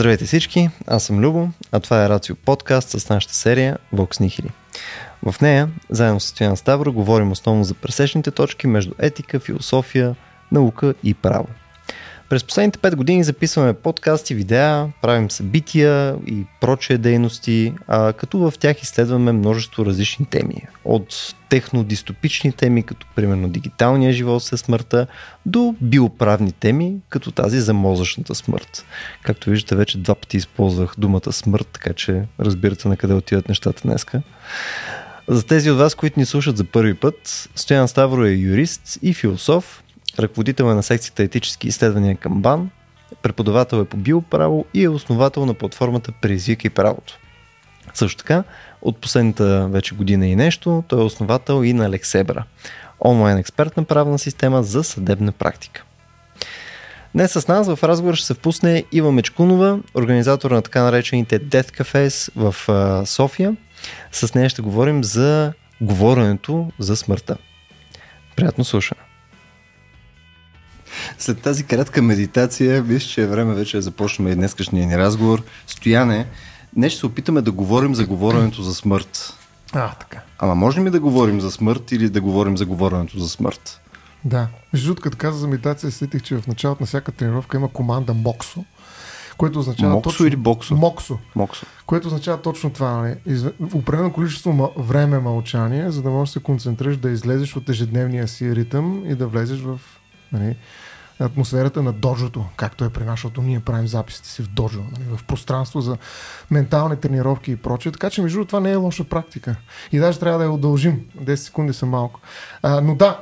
Здравейте всички, аз съм Любо, а това е Рацио подкаст с нашата серия Vox Nihili. В нея, заедно с Стоян Ставро, говорим основно за пресечните точки между етика, философия, наука и право. През последните 5 години записваме подкасти, видеа, правим събития и прочие дейности, а като в тях изследваме множество различни теми. От технодистопични теми, като примерно дигиталния живот след смъртта, до биоправни теми, като тази за мозъчната смърт. Както виждате, вече два пъти използвах думата смърт, така че разбирате на къде отиват нещата днеска. За тези от вас, които ни слушат за първи път, Стоян Ставро е юрист и философ, ръководител е на секцията етически изследвания към БАН, преподавател е по биоправо и е основател на платформата Предизвикай правото. Също така, от последната вече година и нещо, той е основател и на Лексебра, онлайн експертна правна система за съдебна практика. Днес с нас в разговор ще се впусне Ива Мечкунова, организатор на така наречените Death Cafes в София. С нея ще говорим за говоренето за смъртта. Приятно слушане! След тази кратка медитация, мисля, че е време вече да започнем и днескашния ни разговор. Стояне, днес ще се опитаме да говорим за говоренето за смърт. А, така. Ама можем ли да говорим за смърт или да говорим за говоренето за смърт? Да. Между като каза за медитация, сетих, че в началото на всяка тренировка има команда МОКСО, което означава Моксо точно... или боксо? Моксо. Моксо. Което означава точно това. Нали? Из... Определено количество м- време мълчание, за да можеш да се концентрираш, да излезеш от ежедневния си ритъм и да влезеш в нали, атмосферата на доджото, както е при нас, защото ние правим записите си в доджо, нали, в пространство за ментални тренировки и прочее. Така че, между това не е лоша практика. И даже трябва да я удължим. 10 секунди са малко. А, но да,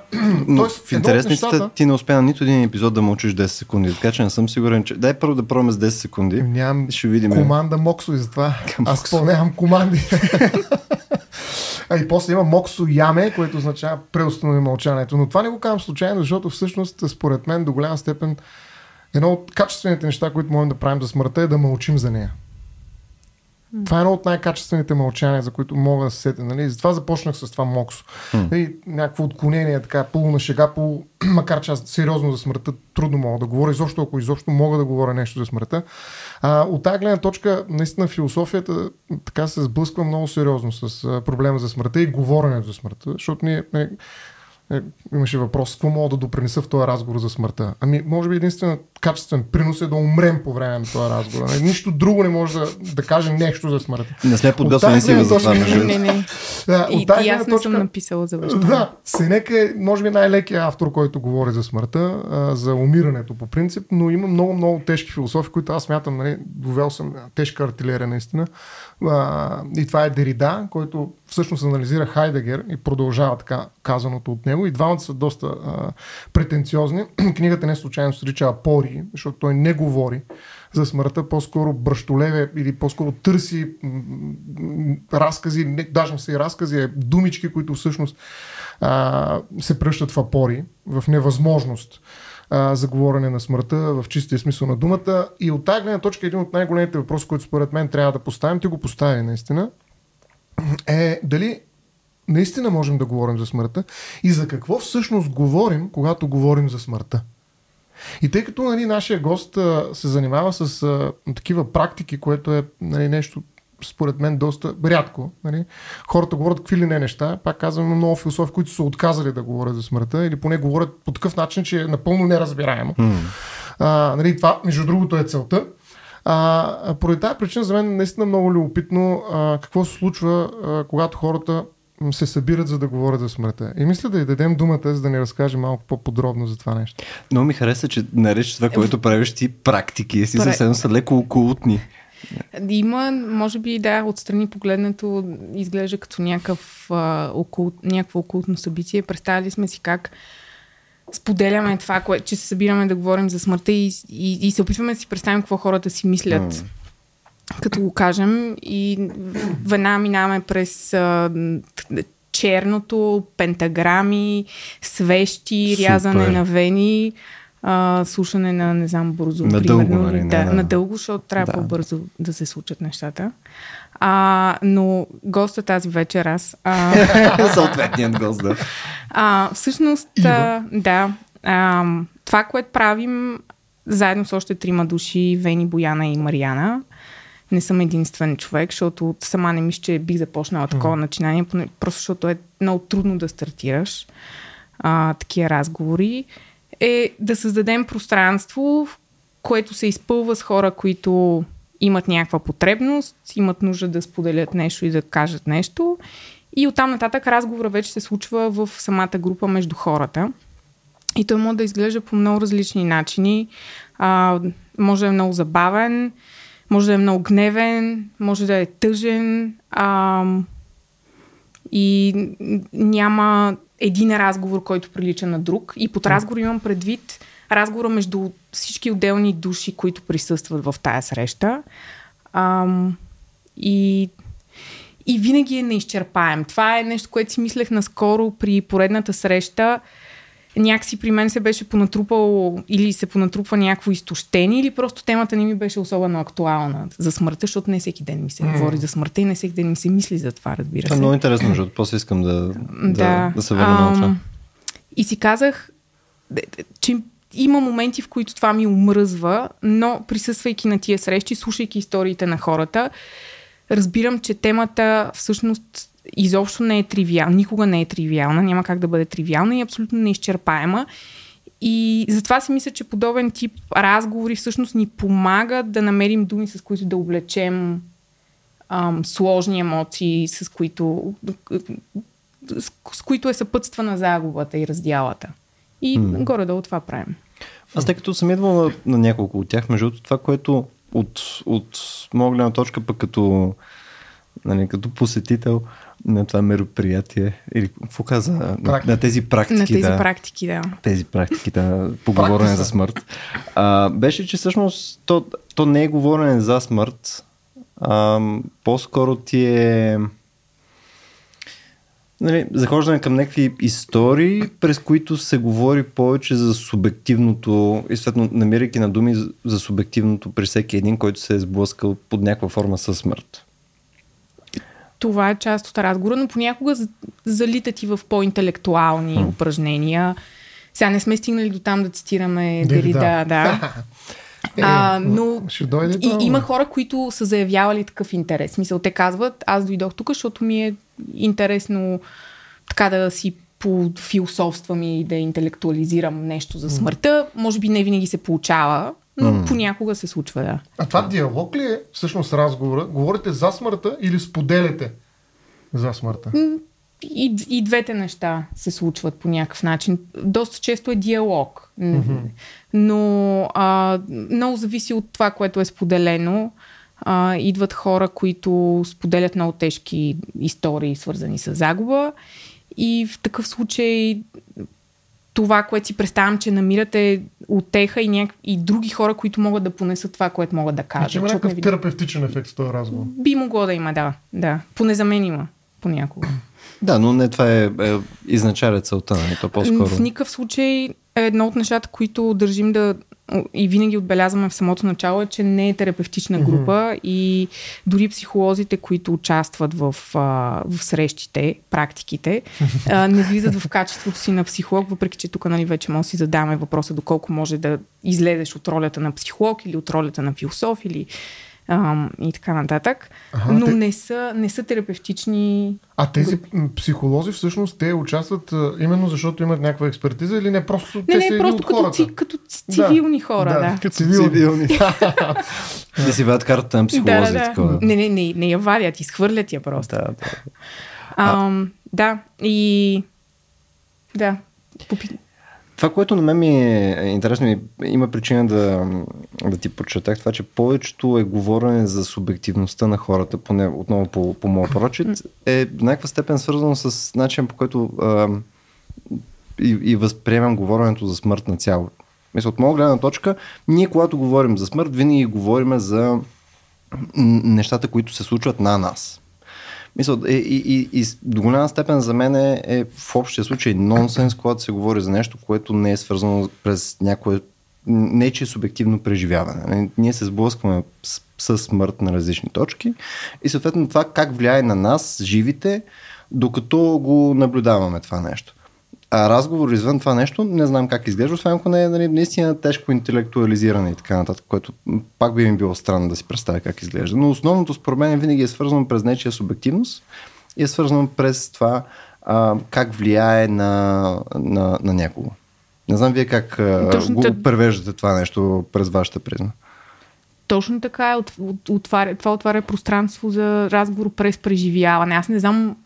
Но тоест, в интересницата нещата... ти не успя на нито един епизод да мълчиш 10 секунди, така че не съм сигурен, че... Дай първо да пробваме с 10 секунди. Нямам ще видим. команда Моксо и затова аз изпълнявам команди. А и после има Моксо Яме, което означава преустанови мълчанието. Но това не го казвам случайно, защото всъщност, според мен, до голяма степен, едно от качествените неща, които можем да правим за смъртта е да мълчим за нея. Това е едно от най-качествените мълчания, за които мога да се сетя. Нали? Затова започнах с това моксо. Mm. И някакво отклонение, така, полу на шега, полу, макар че аз сериозно за смъртта трудно мога да говоря, изобщо ако изобщо мога да говоря нещо за смъртта. А, от тази гледна точка, наистина философията така се сблъсква много сериозно с проблема за смъртта и говоренето за смъртта, защото ние, не, е, имаше въпрос, какво мога да допринеса в този разговор за смъртта? Ами, може би единствено качествен принос е да умрем по време на този разговор. Нали? Нищо друго не може да, да каже нещо за смъртта. Не сме подготвени си за това. Не, не, не. Да, и, и аз не точка, съм написала за баща. Да, Сенека е, може би, най-лекият автор, който говори за смъртта, а, за умирането по принцип, но има много, много тежки философи, които аз смятам, нали, довел съм тежка артилерия наистина. И това е Дерида, който всъщност анализира Хайдегер и продължава така казаното от него. И двамата са доста а, претенциозни. Книгата не случайно се нарича Апори, защото той не говори за смъртта, по-скоро бръщолеве или по-скоро търси разкази, не, даже не са и разкази, а думички, които всъщност а, се пръщат в апори, в невъзможност а, за говорене на смъртта в чистия смисъл на думата. И от тази гледна точка един от най-големите въпроси, които според мен трябва да поставим, ти го постави наистина, е дали наистина можем да говорим за смъртта и за какво всъщност говорим, когато говорим за смъртта. И тъй като нали, нашия гост а, се занимава с а, такива практики, което е нали, нещо според мен доста рядко. Нали? Хората говорят какви ли не неща. Пак казвам, има много философи, които са отказали да говорят за смъртта или поне говорят по такъв начин, че е напълно неразбираемо. Mm. А, нали, това, между другото, е целта. А, поради тази причина за мен наистина много любопитно а, какво се случва, а, когато хората се събират за да говорят за смъртта. И мисля да й дадем думата, за да ни разкаже малко по-подробно за това нещо. Много ми хареса, че нарече това, което правиш ти практики, си съвсем са леко окултни. Има, може би, да, отстрани погледнато изглежда като някакъв, а, окул, някакво окултно събитие. Представили сме си как споделяме това, кое, че се събираме да говорим за смъртта и, и, и се опитваме да си представим какво хората си мислят. Mm. Като го кажем и веднага минаваме през а, черното, пентаграми, свещи, Супер. рязане на вени, а, слушане на, не знам, бързо. Надълго, примерно, нали, да, да, надълго, защото трябва да. по-бързо да се случат нещата. А, но госта тази вечер аз... А, Съответният гост, да. А, всъщност, а, да, а, това, което правим заедно с още трима души, Вени, Бояна и Мариана. Не съм единствен човек, защото сама не мисля, че бих започнала такова mm. начинание, просто защото е много трудно да стартираш а, такива разговори. Е да създадем пространство, в което се изпълва с хора, които имат някаква потребност, имат нужда да споделят нещо и да кажат нещо. И оттам нататък разговора вече се случва в самата група между хората. И той може да изглежда по много различни начини. А, може да е много забавен, може да е много гневен, може да е тъжен. А, и няма един разговор, който прилича на друг. И под разговор имам предвид разговора между всички отделни души, които присъстват в тая среща. Ам, и, и винаги е неизчерпаем. Това е нещо, което си мислех наскоро при поредната среща. Някакси при мен се беше понатрупало или се понатрупва някакво изтощение, или просто темата не ми беше особено актуална за смъртта, защото не всеки ден ми се mm. говори за смъртта и не всеки ден ми се мисли за това, разбира се. Това е много интересно, защото после искам да, да, да, да се върна на това. И си казах, че има моменти, в които това ми омръзва, но присъствайки на тия срещи, слушайки историите на хората, разбирам, че темата всъщност изобщо не е тривиална, никога не е тривиална, няма как да бъде тривиална и абсолютно неизчерпаема. И затова си мисля, че подобен тип разговори всъщност ни помагат да намерим думи, с които да облечем ам, сложни емоции, с които, с, с които е съпътствана загубата и раздялата. И mm. горе-долу това правим. Аз тъй като съм идвал на, на няколко от тях, между това, което от, от моя гледна точка, пък като, нали, като посетител на това мероприятие, или какво каза, на, на тези практики. На тези да, практики, да. Тези практики, да, по говорене за смърт. А, беше, че всъщност то, то не е говорене за смърт, а, по-скоро ти е нали, захождане към някакви истории, през които се говори повече за субективното и съответно намирайки на думи за субективното при всеки един, който се е сблъскал под някаква форма със смърт. Това е част от разговора, но понякога залитат и в по-интелектуални hmm. упражнения. Сега не сме стигнали до там да цитираме Дерида, да. да. Е, а, но ще дойде и, има хора, които са заявявали такъв интерес. Мисъл, те казват, аз дойдох тук, защото ми е интересно така да си по философствам и да интелектуализирам нещо за смъртта. Може би не винаги се получава, но mm. понякога се случва, да. А това диалог ли е всъщност разговора? Говорите за смъртта или споделяте за смъртта? И, и двете неща се случват по някакъв начин. Доста често е диалог. Mm-hmm. Но а, много зависи от това, което е споделено. А, идват хора, които споделят много тежки истории, свързани с загуба. И в такъв случай това, което си представям, че намирате отеха и, няк... и други хора, които могат да понесат това, което могат да кажат. Има някакъв терапевтичен ефект с този разговор. Би могло да има, да. да. Поне за мен има понякога. Да, но не това е, е изначалят целта, нали? То по-скоро. В никакъв случай е едно от нещата, които държим да и винаги отбелязваме в самото начало е, че не е терапевтична група mm-hmm. и дори психолозите, които участват в, в срещите, практиките, не влизат в качеството си на психолог, въпреки че тук нали, вече може да си задаваме въпроса доколко може да излезеш от ролята на психолог или от ролята на философ или ам, и така нататък. Ага, но те... не, са, не са терапевтични. А тези психолози всъщност те участват именно защото имат някаква експертиза или не просто не, те не, са просто като, хората? Ци, като цивилни да, хора, да. да. Като цивилни. да си вадят картата на психолози. Да, да. Не, не, не, не я вадят, изхвърлят я просто. Да, да. А, да, и да. Това, което на мен ми е интересно и има причина да, да ти подчертах това, че повечето е говорене за субективността на хората, поне отново по, по моя прочит, е в някаква степен свързано с начин по който а, и, и възприемам говоренето за смърт на цяло. Мисля, от моя гледна точка, ние когато говорим за смърт, винаги говорим за нещата, които се случват на нас. Мисля, и, и, и, и до голяма степен за мен е, е в общия случай нонсенс, когато се говори за нещо, което не е свързано през някое нече субективно преживяване. Ние се сблъскваме с, с смърт на различни точки и съответно това как влияе на нас, живите, докато го наблюдаваме това нещо. А разговор извън това нещо, не знам как изглежда, освен ако не е нали, наистина тежко интелектуализиране и така нататък, което пак би ми било странно да си представя как изглежда. Но основното според мен винаги е свързано през нечия субективност и е свързано през това а, как влияе на, на, на някого. Не знам вие как а, Точно го превеждате това нещо през вашата призма. Точно така е. От, от, отваря, това отваря пространство за разговор през преживяване. Аз не знам.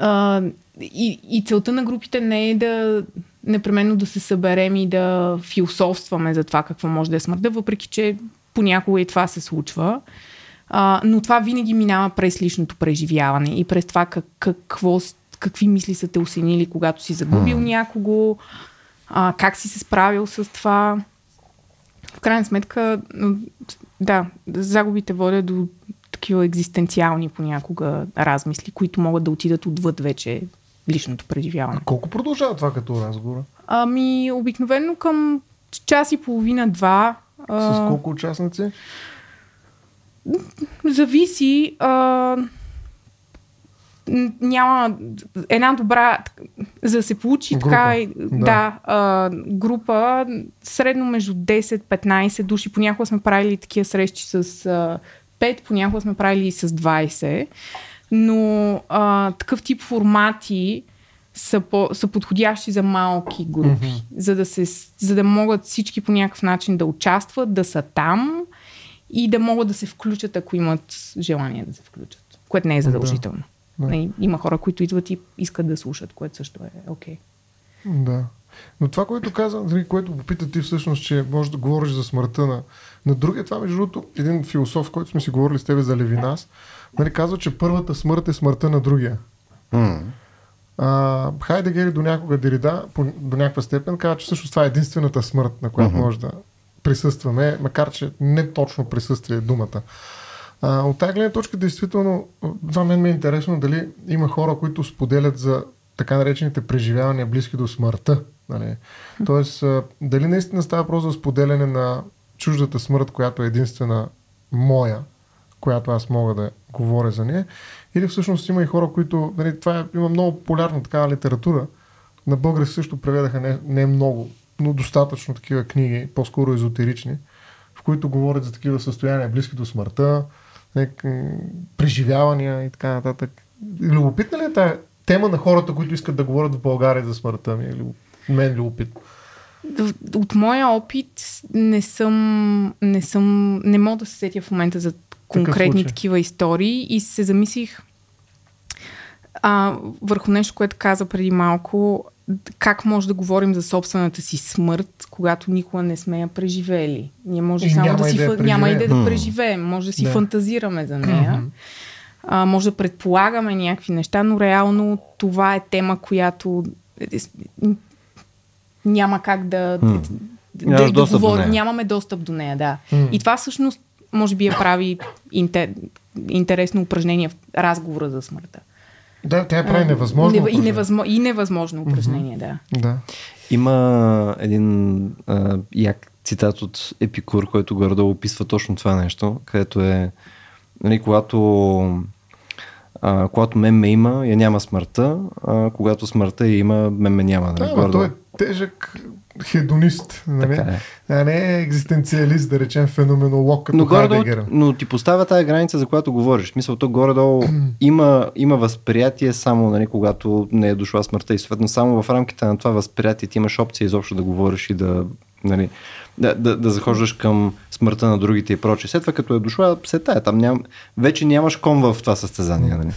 А, и, и целта на групите не е да непременно да се съберем и да философстваме за това какво може да е смъртта, въпреки че понякога и това се случва. А, но това винаги минава през личното преживяване и през това как, какво, какви мисли са те осенили, когато си загубил М. някого, а, как си се справил с това. В крайна сметка, да, загубите водят до такива екзистенциални понякога размисли, които могат да отидат отвъд вече личното преживяване. Колко продължава това като разговор? Ами, обикновено към час и половина-два. С колко участници? Зависи. А, няма една добра, за да се получи Група, така, да. да, а, група, средно между 10-15 души. Понякога сме правили такива срещи с а, 5, понякога сме правили и с 20. Но а, такъв тип формати са, по, са подходящи за малки групи, Мгм. за, да се, за да могат всички по някакъв начин да участват, да са там и да могат да се включат, ако имат желание да се включат, което не е задължително. Да. Да. Има хора, които идват и искат да слушат, което също е окей. Okay. Да. Но това, което каза, нали, което попита ти всъщност, че можеш да говориш за смъртта на, на другия, това между другото, един философ, който сме си говорили с тебе за Левинас, нали, казва, че първата смърт е смъртта на другия. А, Хайдегер до някога Дерида, по, до някаква степен, казва, че всъщност това е единствената смърт, на която Мгм. може да присъстваме, макар че не точно присъствие е думата. А, от тази гледна точка, действително, това мен ме е интересно дали има хора, които споделят за така наречените преживявания близки до смъртта. Нали? Тоест, дали наистина става въпрос за споделяне на чуждата смърт, която е единствена моя, която аз мога да говоря за нея, или всъщност има и хора, които, нали, това е, има много полярна такава литература, на български също преведаха не, не много, но достатъчно такива книги, по-скоро езотерични, в които говорят за такива състояния близки до смъртта, преживявания и така нататък. Любопитна ли е тази тема на хората, които искат да говорят в България за смъртта ми? Или мен любопитно. От моя опит не съм, не съм, не мога да се сетя в момента за конкретни такива истории и се замислих а, върху нещо, което каза преди малко, как може да говорим за собствената си смърт, когато никога не сме я преживели. Ние може И само да си да няма и да, преживеем. може да си Да. фантазираме за нея. А, може да предполагаме някакви неща, но реално това е тема, която е, няма как да, да, да, да достъп до говорим. нея. Нямаме достъп до нея, да. И това всъщност може би я прави интер, интересно упражнение в разговора за смъртта. Да, тя прави невъзможно. Нева- и, невъзмо, и невъзможно упражнение, да. Да. Има един а, як цитат от Епикур, който горе описва точно това нещо, където е, нали, когато, а, когато мен ме има, я няма смъртта, а когато смъртта я има, мен ме няма. Нали, Да, той е тежък хедонист, нали? е. а не екзистенциалист, да речем феноменолог като Но, горе Хайдегер. но ти поставя тази граница, за която говориш. В Смисъл, то горе-долу има, има възприятие само, нали, когато не е дошла смъртта и съответно само в рамките на това възприятие ти имаш опция изобщо да говориш и да, нали, да, да, да захождаш към смъртта на другите и прочее. След това като е дошла, се тая, там ням, вече нямаш ком в това състезание. Нали?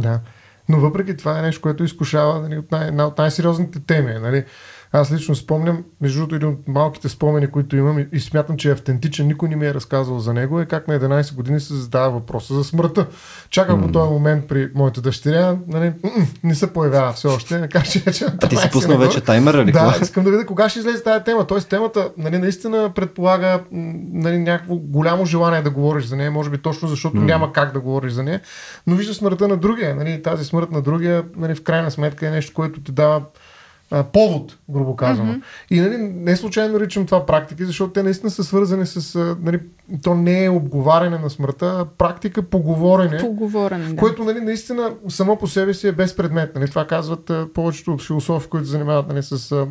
Да. Но въпреки това е нещо, което изкушава нали, от най- една от най-сериозните теми. Нали. Аз лично спомням, между другото, един от малките спомени, които имам и, и смятам, че е автентичен, никой не ми е разказвал за него, е как на 11 години се задава въпроса за смъртта. Чакам mm. по този момент при моята дъщеря, нали, не се появява все още, кажа, че, че А ти си 13 пуснал вече таймера ли? Да, искам да видя кога ще излезе тази тема. Тоест темата нали, наистина предполага нали, някакво голямо желание да говориш за нея, може би точно защото М. няма как да говориш за нея, но вижда смъртта на другия. Нали, тази смърт на другия нали, в крайна сметка е нещо, което ти дава а, повод, грубо казано. Мгм. И нали, не случайно наричам това практики, защото те наистина са свързани с а, нали, то не е обговаряне на смъртта, а практика по говорене. По говорене, да. Което нали, наистина само по себе си е безпредметно. Нали. Това казват а, повечето философи, които занимават нали, с а,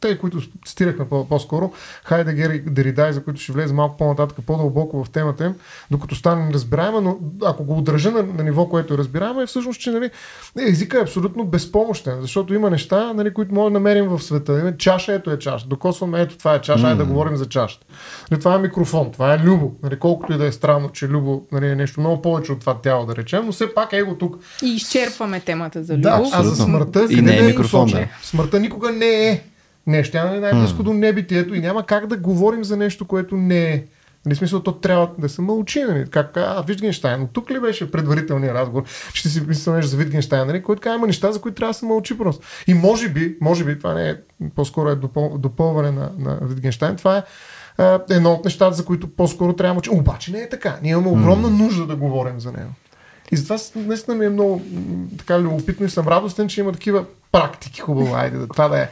те, които цитирахме по- по-скоро, Хайдегер и Деридай, за които ще влезе малко по-нататък, по-дълбоко в темата им, докато стане разбираема, но ако го удържа на, на ниво, което е разбираемо, е всъщност, че нали, езика е абсолютно безпомощен, защото има неща, нали, които може да намерим в света. Чаша, ето е чаша. Докосваме, ето това е чаша, айде да говорим за чашата. Нали, това е микрофон, това е любо. Нали, колкото и да е странно, че любо нали, е нещо много повече от това тяло, да речем, но все пак его тук. И изчерпваме темата за Да, любов. а за смъртта И не е да микрофон, да. Смъртта никога не е нещо. Тя е най-близко до небитието и няма как да говорим за нещо, което не е. Нали, смисъл, то трябва да се мълчи, нали? Как, а, Витгенштайн, но тук ли беше предварителният разговор? Ще си нещо за Витгенштайн, нали? Който казва, има неща, за които трябва да се мълчи просто. И може би, може би, това не е, по-скоро е допъл, допълване на, на Витгенштайн, това е а, едно от нещата, за които по-скоро трябва да мълчи. Обаче не е така. Ние имаме огромна нужда да говорим за него. И затова наистина ми е много така любопитно и съм радостен, че има такива практики. Хубаво, айде, да, това да е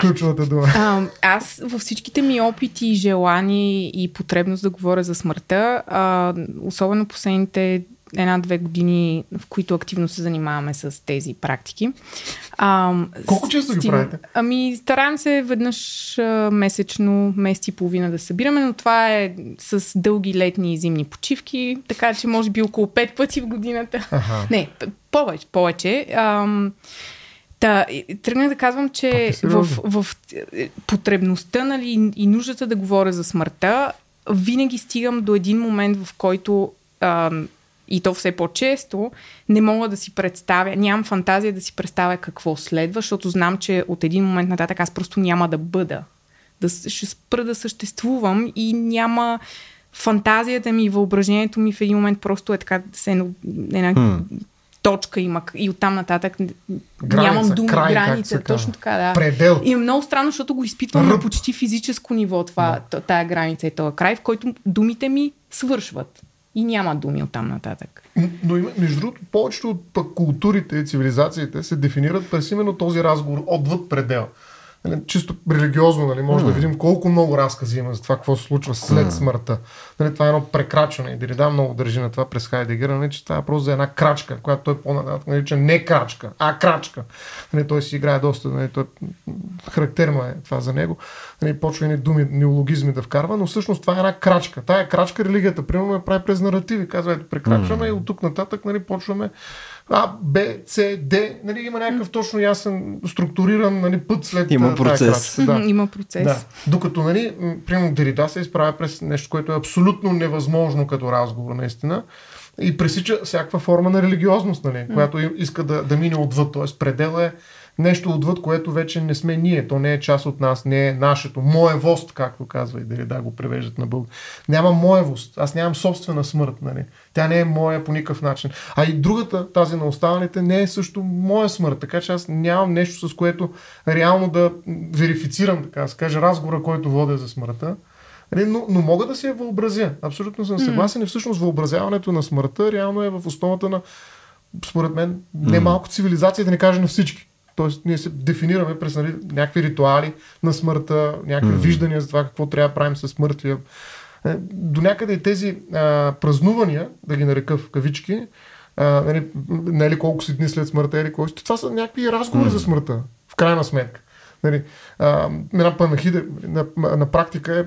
ключовата дума. А, аз във всичките ми опити, желания и потребност да говоря за смъртта, а, особено последните една-две години, в които активно се занимаваме с тези практики. А, Колко често ги стиг- правите? Ами, стараем се веднъж а, месечно, месец и половина да събираме, но това е с дълги летни и зимни почивки, така че може би около пет пъти в годината. Аха. Не, повече. повече. Ам, Та, тръгнах да казвам, че е в, сериозно. в е, потребността нали, и- нуждата да говоря за смъртта, винаги стигам до един момент, в който а, и то все по-често, не мога да си представя, нямам фантазия да си представя какво следва, защото знам, че от един момент нататък аз просто няма да бъда. Да, ще спра да съществувам и няма фантазията ми и въображението ми в един момент просто е така, се едно, една Хм. Точка има и оттам нататък Граница, нямам думи, край, граница, точно така, да. Предел. И е много странно, защото го изпитвам на Ръб. почти физическо ниво, това, да. тая граница и този край, в който думите ми свършват. И няма думи оттам нататък. Но между другото, повечето от пък културите и цивилизациите се дефинират през именно този разговор отвъд предел. Нали, чисто религиозно, нали, може да видим колко много разкази има за това, какво се случва след смъртта. Нали, това е едно прекрачване. И Дерида много държи на това през Хайдегер, нали, че това е просто за една крачка, която той по-нататък нарича не крачка, а крачка. Нали, той си играе доста, нали, той, характерно е това за него. Нали, почва и думи, неологизми да вкарва, но всъщност това е една крачка. Тая крачка религията, примерно, я прави през наративи. Казва, ето, прекрачваме и от тук нататък нали, почваме А, Б, С, Д. Нали, има някакъв точно ясен, структуриран нали, път след Има процес. крачка. Да. Има процес. Да. Докато, нали, примерно Дерида се изправя през нещо, което е абсолютно невъзможно като разговор, наистина. И пресича всякаква форма на религиозност, нали, която иска да, да мине отвъд. Тоест, предел е нещо отвъд, което вече не сме ние. То не е част от нас, не е нашето. Моевост, както казва и Дерида го превеждат на българ. Няма моевост. Аз нямам собствена смърт. Нали. Тя не е моя по никакъв начин. А и другата, тази на останалите, не е също моя смърт. Така че аз нямам нещо, с което реално да верифицирам, така да се каже, разговора, който водя за смъртта. Нали, Но, но мога да си я въобразя. Абсолютно съм съгласен. И всъщност въобразяването на смъртта реално е в основата на, според мен, немалко цивилизация, да не кажа на всички. Тоест, ние се дефинираме през нали, някакви ритуали на смъртта, някакви Мгм. виждания за това какво трябва да правим с мъртвия. Е, До някъде тези а, празнувания, да ги нарека в кавички, а, нали, нали, колко си дни след смъртта или кой си, това са някакви разговори за смъртта, в крайна сметка. Нали, а, една панахида на, на практика е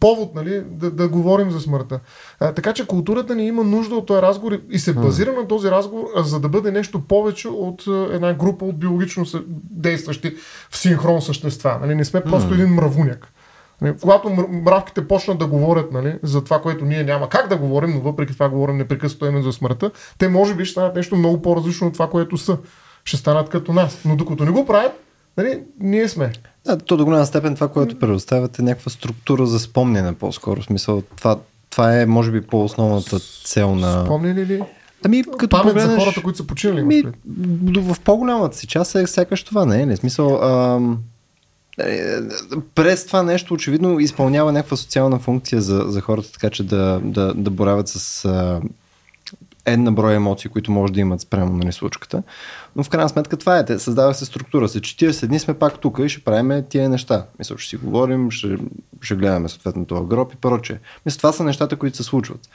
повод нали, да, да говорим за смъртта. А, така че културата ни има нужда от този разговор и се базира на този разговор, а, за да бъде нещо повече от а, една група от биологично се- действащи в синхрон същества. Нали, не сме просто един мравуняк. Нали, Когато мр- мравките почнат да говорят нали, за това, което ние няма как да говорим, но въпреки това говорим непрекъснато именно за смъртта, те може би ще станат нещо много по-различно от това, което са. Ще станат като нас. Но докато не го правят, нали, ние сме. Да, то до голяма степен това, което предоставят е някаква структура за спомняне по-скоро. В смисъл, това, това е, може би, по-основната цел на... Спомняли ли? Ами, като Памет погледнеш... за хората, които са починали. Ми, в по-голямата си част е сякаш това, не е ли? Смисъл, ам, е, през това нещо очевидно изпълнява някаква социална функция за, за хората, така че да, да, да боравят с една броя емоции, които може да имат спрямо нали, случката. Но в крайна сметка това е. Създава се структура. След 40 дни сме пак тук и ще правим тия неща. Мисля, ще си говорим, ще, ще гледаме съответно това гроб и прочее. Мисля, това са нещата, които се случват.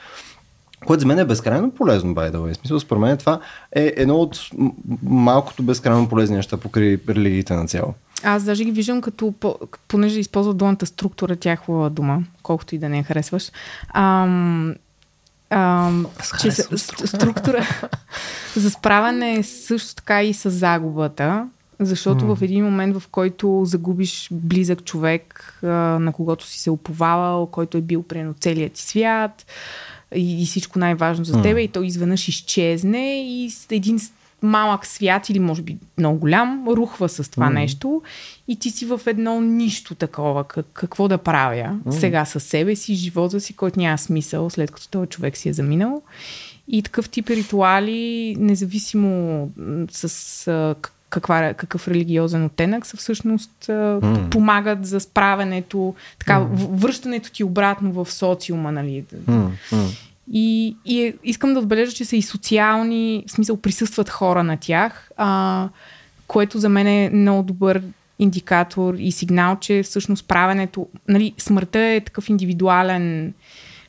Което за мен е безкрайно полезно, by the way. Смисъл, според мен това е едно от малкото безкрайно полезни неща покрай религиите на цяло. Аз даже ги виждам като, понеже използва думата структура, тя е хубава дума, колкото и да не я харесваш. Ам, ам, че структура. структура за справяне е също така и с загубата, защото mm. в един момент, в който загубиш близък човек, а, на когото си се уповавал, който е бил приено целият ти свят и, и всичко най-важно за тебе, mm. и той изведнъж изчезне и един малък свят или може би много голям, рухва с това mm. нещо и ти си в едно нищо такова. Как, какво да правя mm. сега със себе си, живота си, който няма смисъл, след като този човек си е заминал. И такъв тип ритуали, независимо с каква, какъв религиозен оттенък, са всъщност mm. помагат за справянето, така, mm. връщането ти обратно в социума, нали. Mm. Mm. И, и е, искам да отбележа, че са и социални, в смисъл присъстват хора на тях, а, което за мен е много добър индикатор и сигнал, че всъщност правенето, нали, смъртта е такъв индивидуален,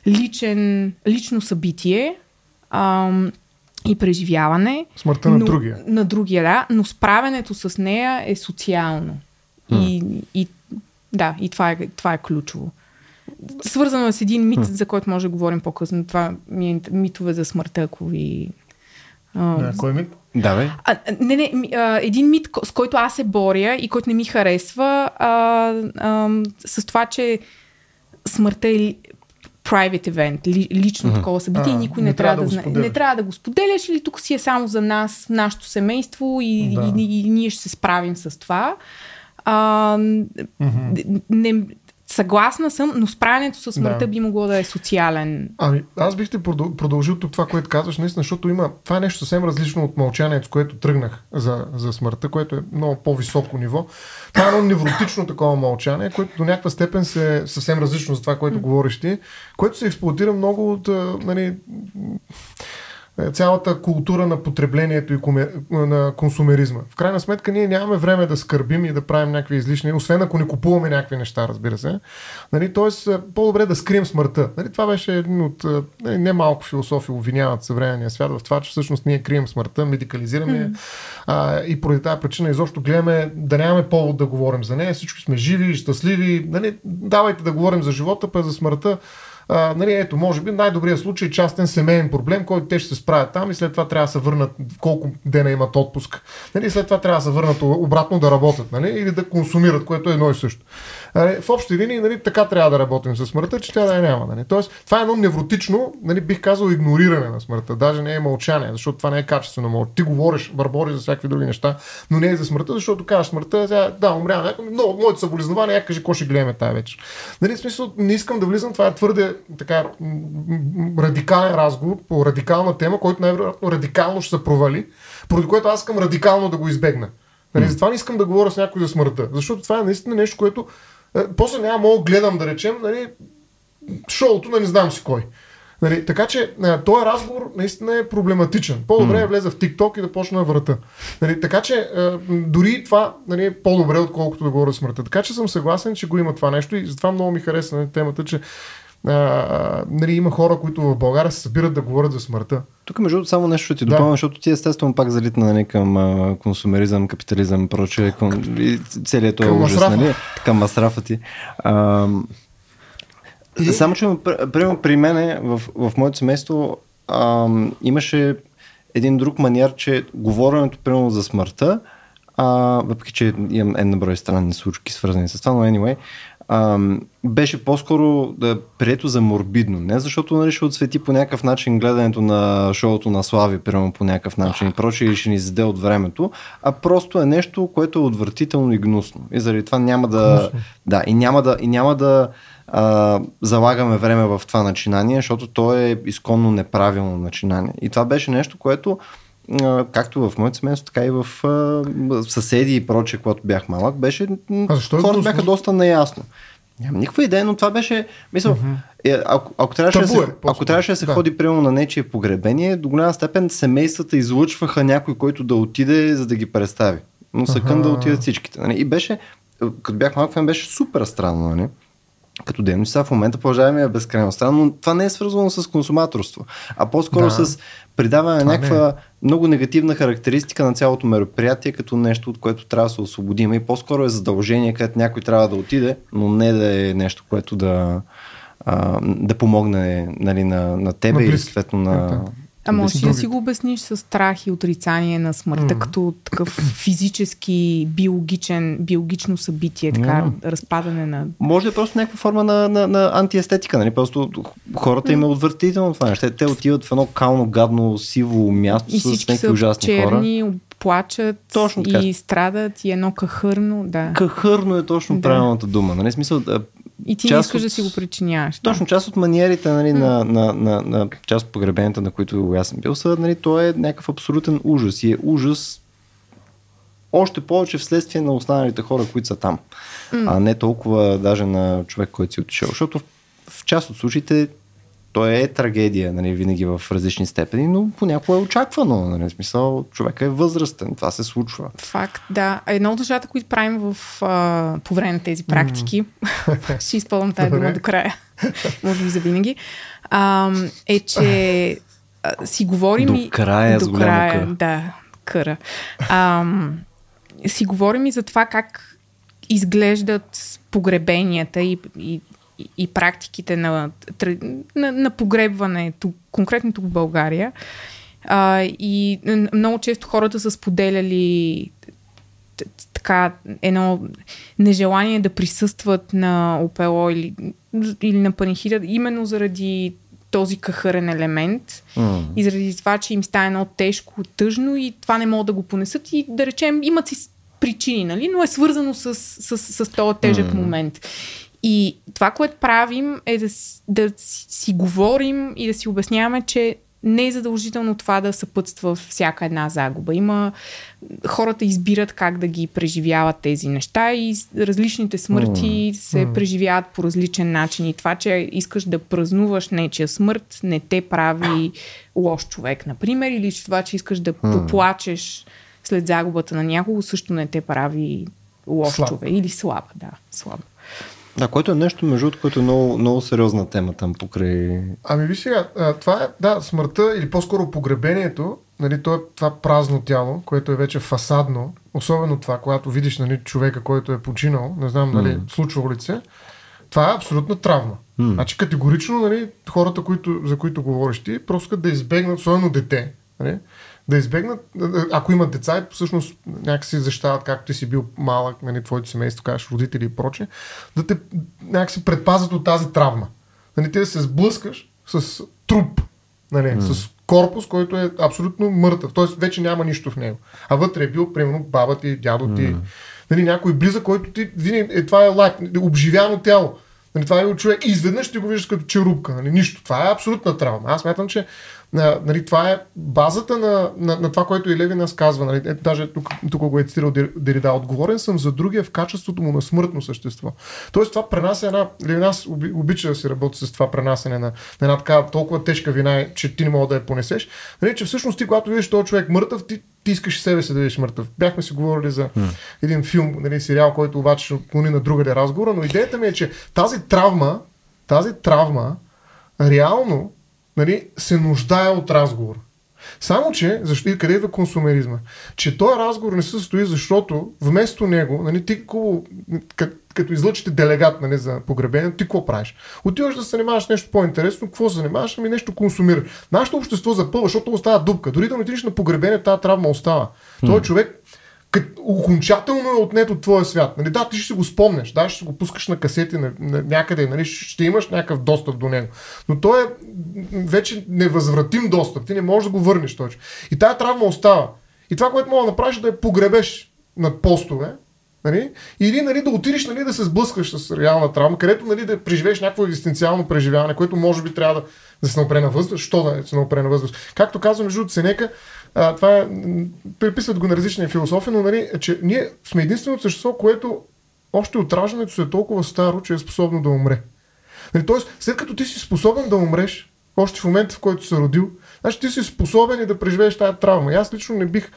личен, лично събитие а, и преживяване. Смъртта на другия. На другия, да, но справенето с нея е социално. Hmm. И, и да, и това е, това е ключово свързано е с един мит, за който може да говорим по-късно. Това ми е митове за смъртта, ако ви... Да, кой мит? Да, бе. А, не, не, а, един мит, с който аз се боря и който не ми харесва, а, а, с това, че смъртта е private event, ли, лично mm-hmm. такова събитие а, и никой не, не трябва да, да знае. Не трябва да го споделяш или тук си е само за нас, нашето семейство и, да. и, и, и ние ще се справим с това. А, mm-hmm. не, Съгласна съм, но справянето с смъртта да. би могло да е социален. Ами, аз бих те продължил тук това, което казваш, наистина, защото има. Това е нещо съвсем различно от мълчанието, с което тръгнах за, за смъртта, което е много по-високо ниво. Това е едно невротично такова мълчание, което до някаква степен се е съвсем различно от това, което mm. говориш ти, което се експлуатира много от. Нали, цялата култура на потреблението и комер... на консумеризма. В крайна сметка ние нямаме време да скърбим и да правим някакви излишни, освен ако не купуваме някакви неща, разбира се. Нали, Тоест, е, по-добре да скрием смъртта. Нали, това беше един от е, нали, немалко философи обвиняват съвременния свят в това, че всъщност ние крием смъртта, медикализираме mm. а, и поради тази причина изобщо гледаме да нямаме повод да говорим за нея. Всички сме живи, щастливи. Нали, давайте да говорим за живота, па за смъртта нали, ето, може би най-добрият случай е частен семейен проблем, който те ще се справят там и след това трябва да се върнат колко дена имат отпуск. Нали, след това трябва да се върнат обратно да работят нали, или да консумират, което е едно и също. Нали, в общи линии нали, така трябва да работим с смъртта, че тя да я няма. Нали. Тоест, това е едно невротично, нали, бих казал, игнориране на смъртта. Даже не е мълчание, защото това не е качествено. Мълчание. Ти говориш, бърбори за всякакви други неща, но не е за смъртта, защото казваш смъртта, сега, да, умря някой, но моите съболезнования, кажи, какво ще гледаме тази вечер. Нали, в смисъл, не искам да влизам, това е твърде така радикален разговор по радикална тема, който най-вероятно радикално ще се провали, поради което аз искам радикално да го избегна. Нали, затова не искам да говоря с някой за смъртта, защото това е наистина нещо, което е, после няма мога гледам да речем нали, шоуто на не знам си кой. Нали, така че е, този разговор наистина е проблематичен. По-добре mm. е влеза в TikTok и да почне на врата. Нали, така че е, дори това нали, е по-добре, отколкото да говоря смъртта. Така че съм съгласен, че го има това нещо и затова много ми хареса нали, темата, че а, нали, има хора, които в България се събират да говорят за смъртта. Тук, между другото, само нещо ще ти допълня, да. защото ти естествено пак залитна нали, към а, консумеризъм, капитализъм, прочее, към, и целият този ужас, масрафа. нали, към масрафа ти. А, и... Само, че примерно при мене в, в моето семейство а, имаше един друг маниер, че говоренето примерно за смъртта, а, въпреки че имам една брой странни случки свързани с това, но anyway, ам, беше по-скоро да, прието за морбидно. Не защото нали, ще отсвети по някакъв начин гледането на шоуто на Слави, прямо по някакъв начин и прочее, или ще ни заде от времето, а просто е нещо, което е отвратително и гнусно. И заради това няма да. Гнусно. Да, и няма да, и няма да а, залагаме време в това начинание, защото то е изконно неправилно начинание. И това беше нещо, което както в моето семейство, така и в, съседи и прочее, когато бях малък, беше. А защо е хората бяха доста наясно. Нямам никаква идея, но това беше. Мисъл, е, ако, ако, трябваше да Табу се, е, по-скоро. ако трябваше да се Да. ходи примерно на нечие погребение, до голяма степен семействата излъчваха някой, който да отиде, за да ги представи. Но са кън да отидат всичките. Нали? И беше, като бях малък беше супер странно. Нали? Като дейност, в момента продължава ми е безкрайно странно, но това не е свързано с консуматорство, а по-скоро Да. с придаване на Това някаква много негативна характеристика на цялото мероприятие, като нещо, от което трябва да се освободим. И по-скоро е задължение, където някой трябва да отиде, но не да е нещо, което да, а, да помогне нали, на, на тебе близки. съответно на. А може ли да си го обясниш с страх и отрицание на смъртта, Мгм. като такъв физически, биологичен, биологично събитие, така, Мгм. разпадане на... Може да е просто някаква форма на, на, на антиестетика. Нали? Просто хората им е отвратително това нещо. Те, отиват в едно кално, гадно, сиво място И с някакви са ужасни хора. черни, плачат Точно така. и страдат и едно кахърно, да. Кахърно е точно Да. правилната дума. Нали? Смисъл, И ти не искаш от- да си го причиняваш. Точно част от маниерите нали, на, на, на, на част от погребенията, на които аз съм бил, са, нали, то е някакъв абсолютен ужас. И е ужас още повече вследствие на останалите хора, които са там. А не толкова даже на човек, който си отишъл. Защото в, в част от случаите то е трагедия, нали, винаги в различни степени, но понякога е очаквано. Нали, в смисъл, човека е възрастен, това се случва. Факт, да. Едно от нещата, които правим в, а, по време на тези практики, ще използвам тази дума до края, може би за винаги, а, е, че а, си говорим До и... края до края, К. да, къра. А, си говорим и за това как изглеждат погребенията и, и, и, и практиките на, на, на погребването, конкретно тук в България. А, и много често хората са споделяли така едно нежелание да присъстват на ОПО или, или на панихида, именно заради този кахърен елемент М. и заради това, че им стане едно тежко, тъжно и това не могат да го понесат и да речем имат си причини, нали? но е свързано с, с, с, с този тежък М. момент. И това, което правим е да, да си, говорим и да си обясняваме, че не е задължително това да съпътства всяка една загуба. Има хората избират как да ги преживяват тези неща и различните смърти се М. преживяват по различен начин. И това, че искаш да празнуваш нечия смърт, не те прави лош човек, например, или че това, че искаш да поплачеш след загубата на някого, също не те прави лош Слаб. човек. Или слаб, да, слаб. Да, което е нещо, между другото, което е много, много сериозна тема там покрай Ами ви сега, това е, да, смъртта или по-скоро погребението, нали, то е това празно тяло, което е вече фасадно, особено това, когато видиш нали, човека, който е починал, не знам нали, Мгм. случвало ли се, това е абсолютна травма. М. Значи категорично нали, хората, които, за които говориш ти, просто искат да избегнат, особено дете, нали, да избегнат, ако имат деца всъщност някакси защитават, както ти си бил малък, нали, твоето семейство, кажеш, родители и прочее, да те някакси предпазят от тази травма. Нали, ти да се сблъскаш с труп, нали, mm. с корпус, който е абсолютно мъртъв. Т.е. вече няма нищо в него. А вътре е бил, примерно, баба ти, дядо ти, нали, някой близък, който ти винаги, е, това е лайк, обживяно тяло. Нали, това е човек и изведнъж ти го виждаш като черупка. Нали, нищо. Това е абсолютна травма. Аз смятам, че а, нали, това е базата на, на, на това, което и Левинас казва. Нали, е, даже тук, тук го е цитирал Дер- Дерида. Отговорен съм за другия в качеството му на смъртно същество. Тоест това пренася една... Левинас оби, обича да се работи с това пренасене на, на една така толкова тежка вина, че ти не мога да я понесеш. Нали, че всъщност ти, когато видиш този човек мъртъв, ти, ти искаш и себе си да видиш мъртъв. Бяхме си говорили за един филм, нали, сериал, който обаче отклони на другаде разговора, но идеята ми е, че тази травма, тази травма реално нали, се нуждае от разговор. Само, че, защо и къде идва консумеризма? Че този разговор не се състои, защото вместо него, нали, ти хубаво, като, излъчите делегат нали, за погребение, ти какво правиш? Отиваш да се занимаваш нещо по-интересно, какво се занимаваш? Ами нещо консумира. Нашето общество запълва, защото остава дупка. Дори да не отидеш на погребение, тази травма остава. Той човек окончателно е отнет от твоя свят. Нали, да, ти ще си го спомняш, да, ще си го пускаш на касети на, на, някъде, нали, ще имаш някакъв достъп до него. Но той е вече невъзвратим достъп. Ти не можеш да го върнеш точно. И тая травма остава. И това, което мога да направиш, е да я погребеш над постове, Нали? Или нали, да отидеш нали, да се сблъскаш с реална травма, където нали, да преживееш някакво екзистенциално преживяване, което може би трябва да, да се напре на възраст. Що да се напре на възраст? Както казва между Сенека, а, това е, приписват го на различни философии, но нали, че ние сме единственото същество, което още от раждането си е толкова старо, че е способно да умре. Нали, тоест, след като ти си способен да умреш, още в момента, в който се родил, значи ти си способен и да преживееш тази травма. И аз лично не бих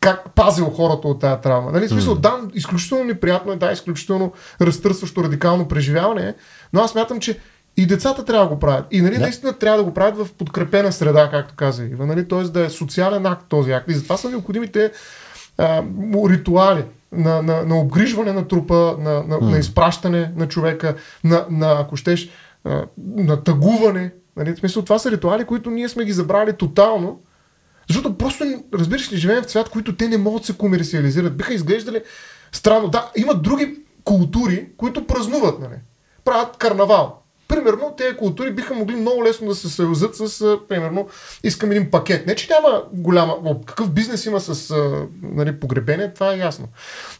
как пазил хората от тази травма. Нали? Смисъл, да, изключително неприятно е, да, изключително разтърсващо радикално преживяване, но аз мятам, че и децата трябва да го правят. И нали, да. наистина трябва да го правят в подкрепена среда, както каза Ива. Нали? Тоест да е социален акт този акт. И затова са необходимите а, ритуали на, на, на обгрижване на трупа, на, на, mm. на изпращане на човека, на, на ако щеш, а, на тъгуване. Нали? В смисъл, това са ритуали, които ние сме ги забрали тотално, защото просто, разбираш ли, живеем в цвят, които те не могат да се комерциализират. Биха изглеждали странно. Да, има други култури, които празнуват, нали? Правят карнавал примерно, тези култури биха могли много лесно да се съюзат с, примерно, искам един пакет. Не, че няма голяма... Какъв бизнес има с нали, погребение, това е ясно.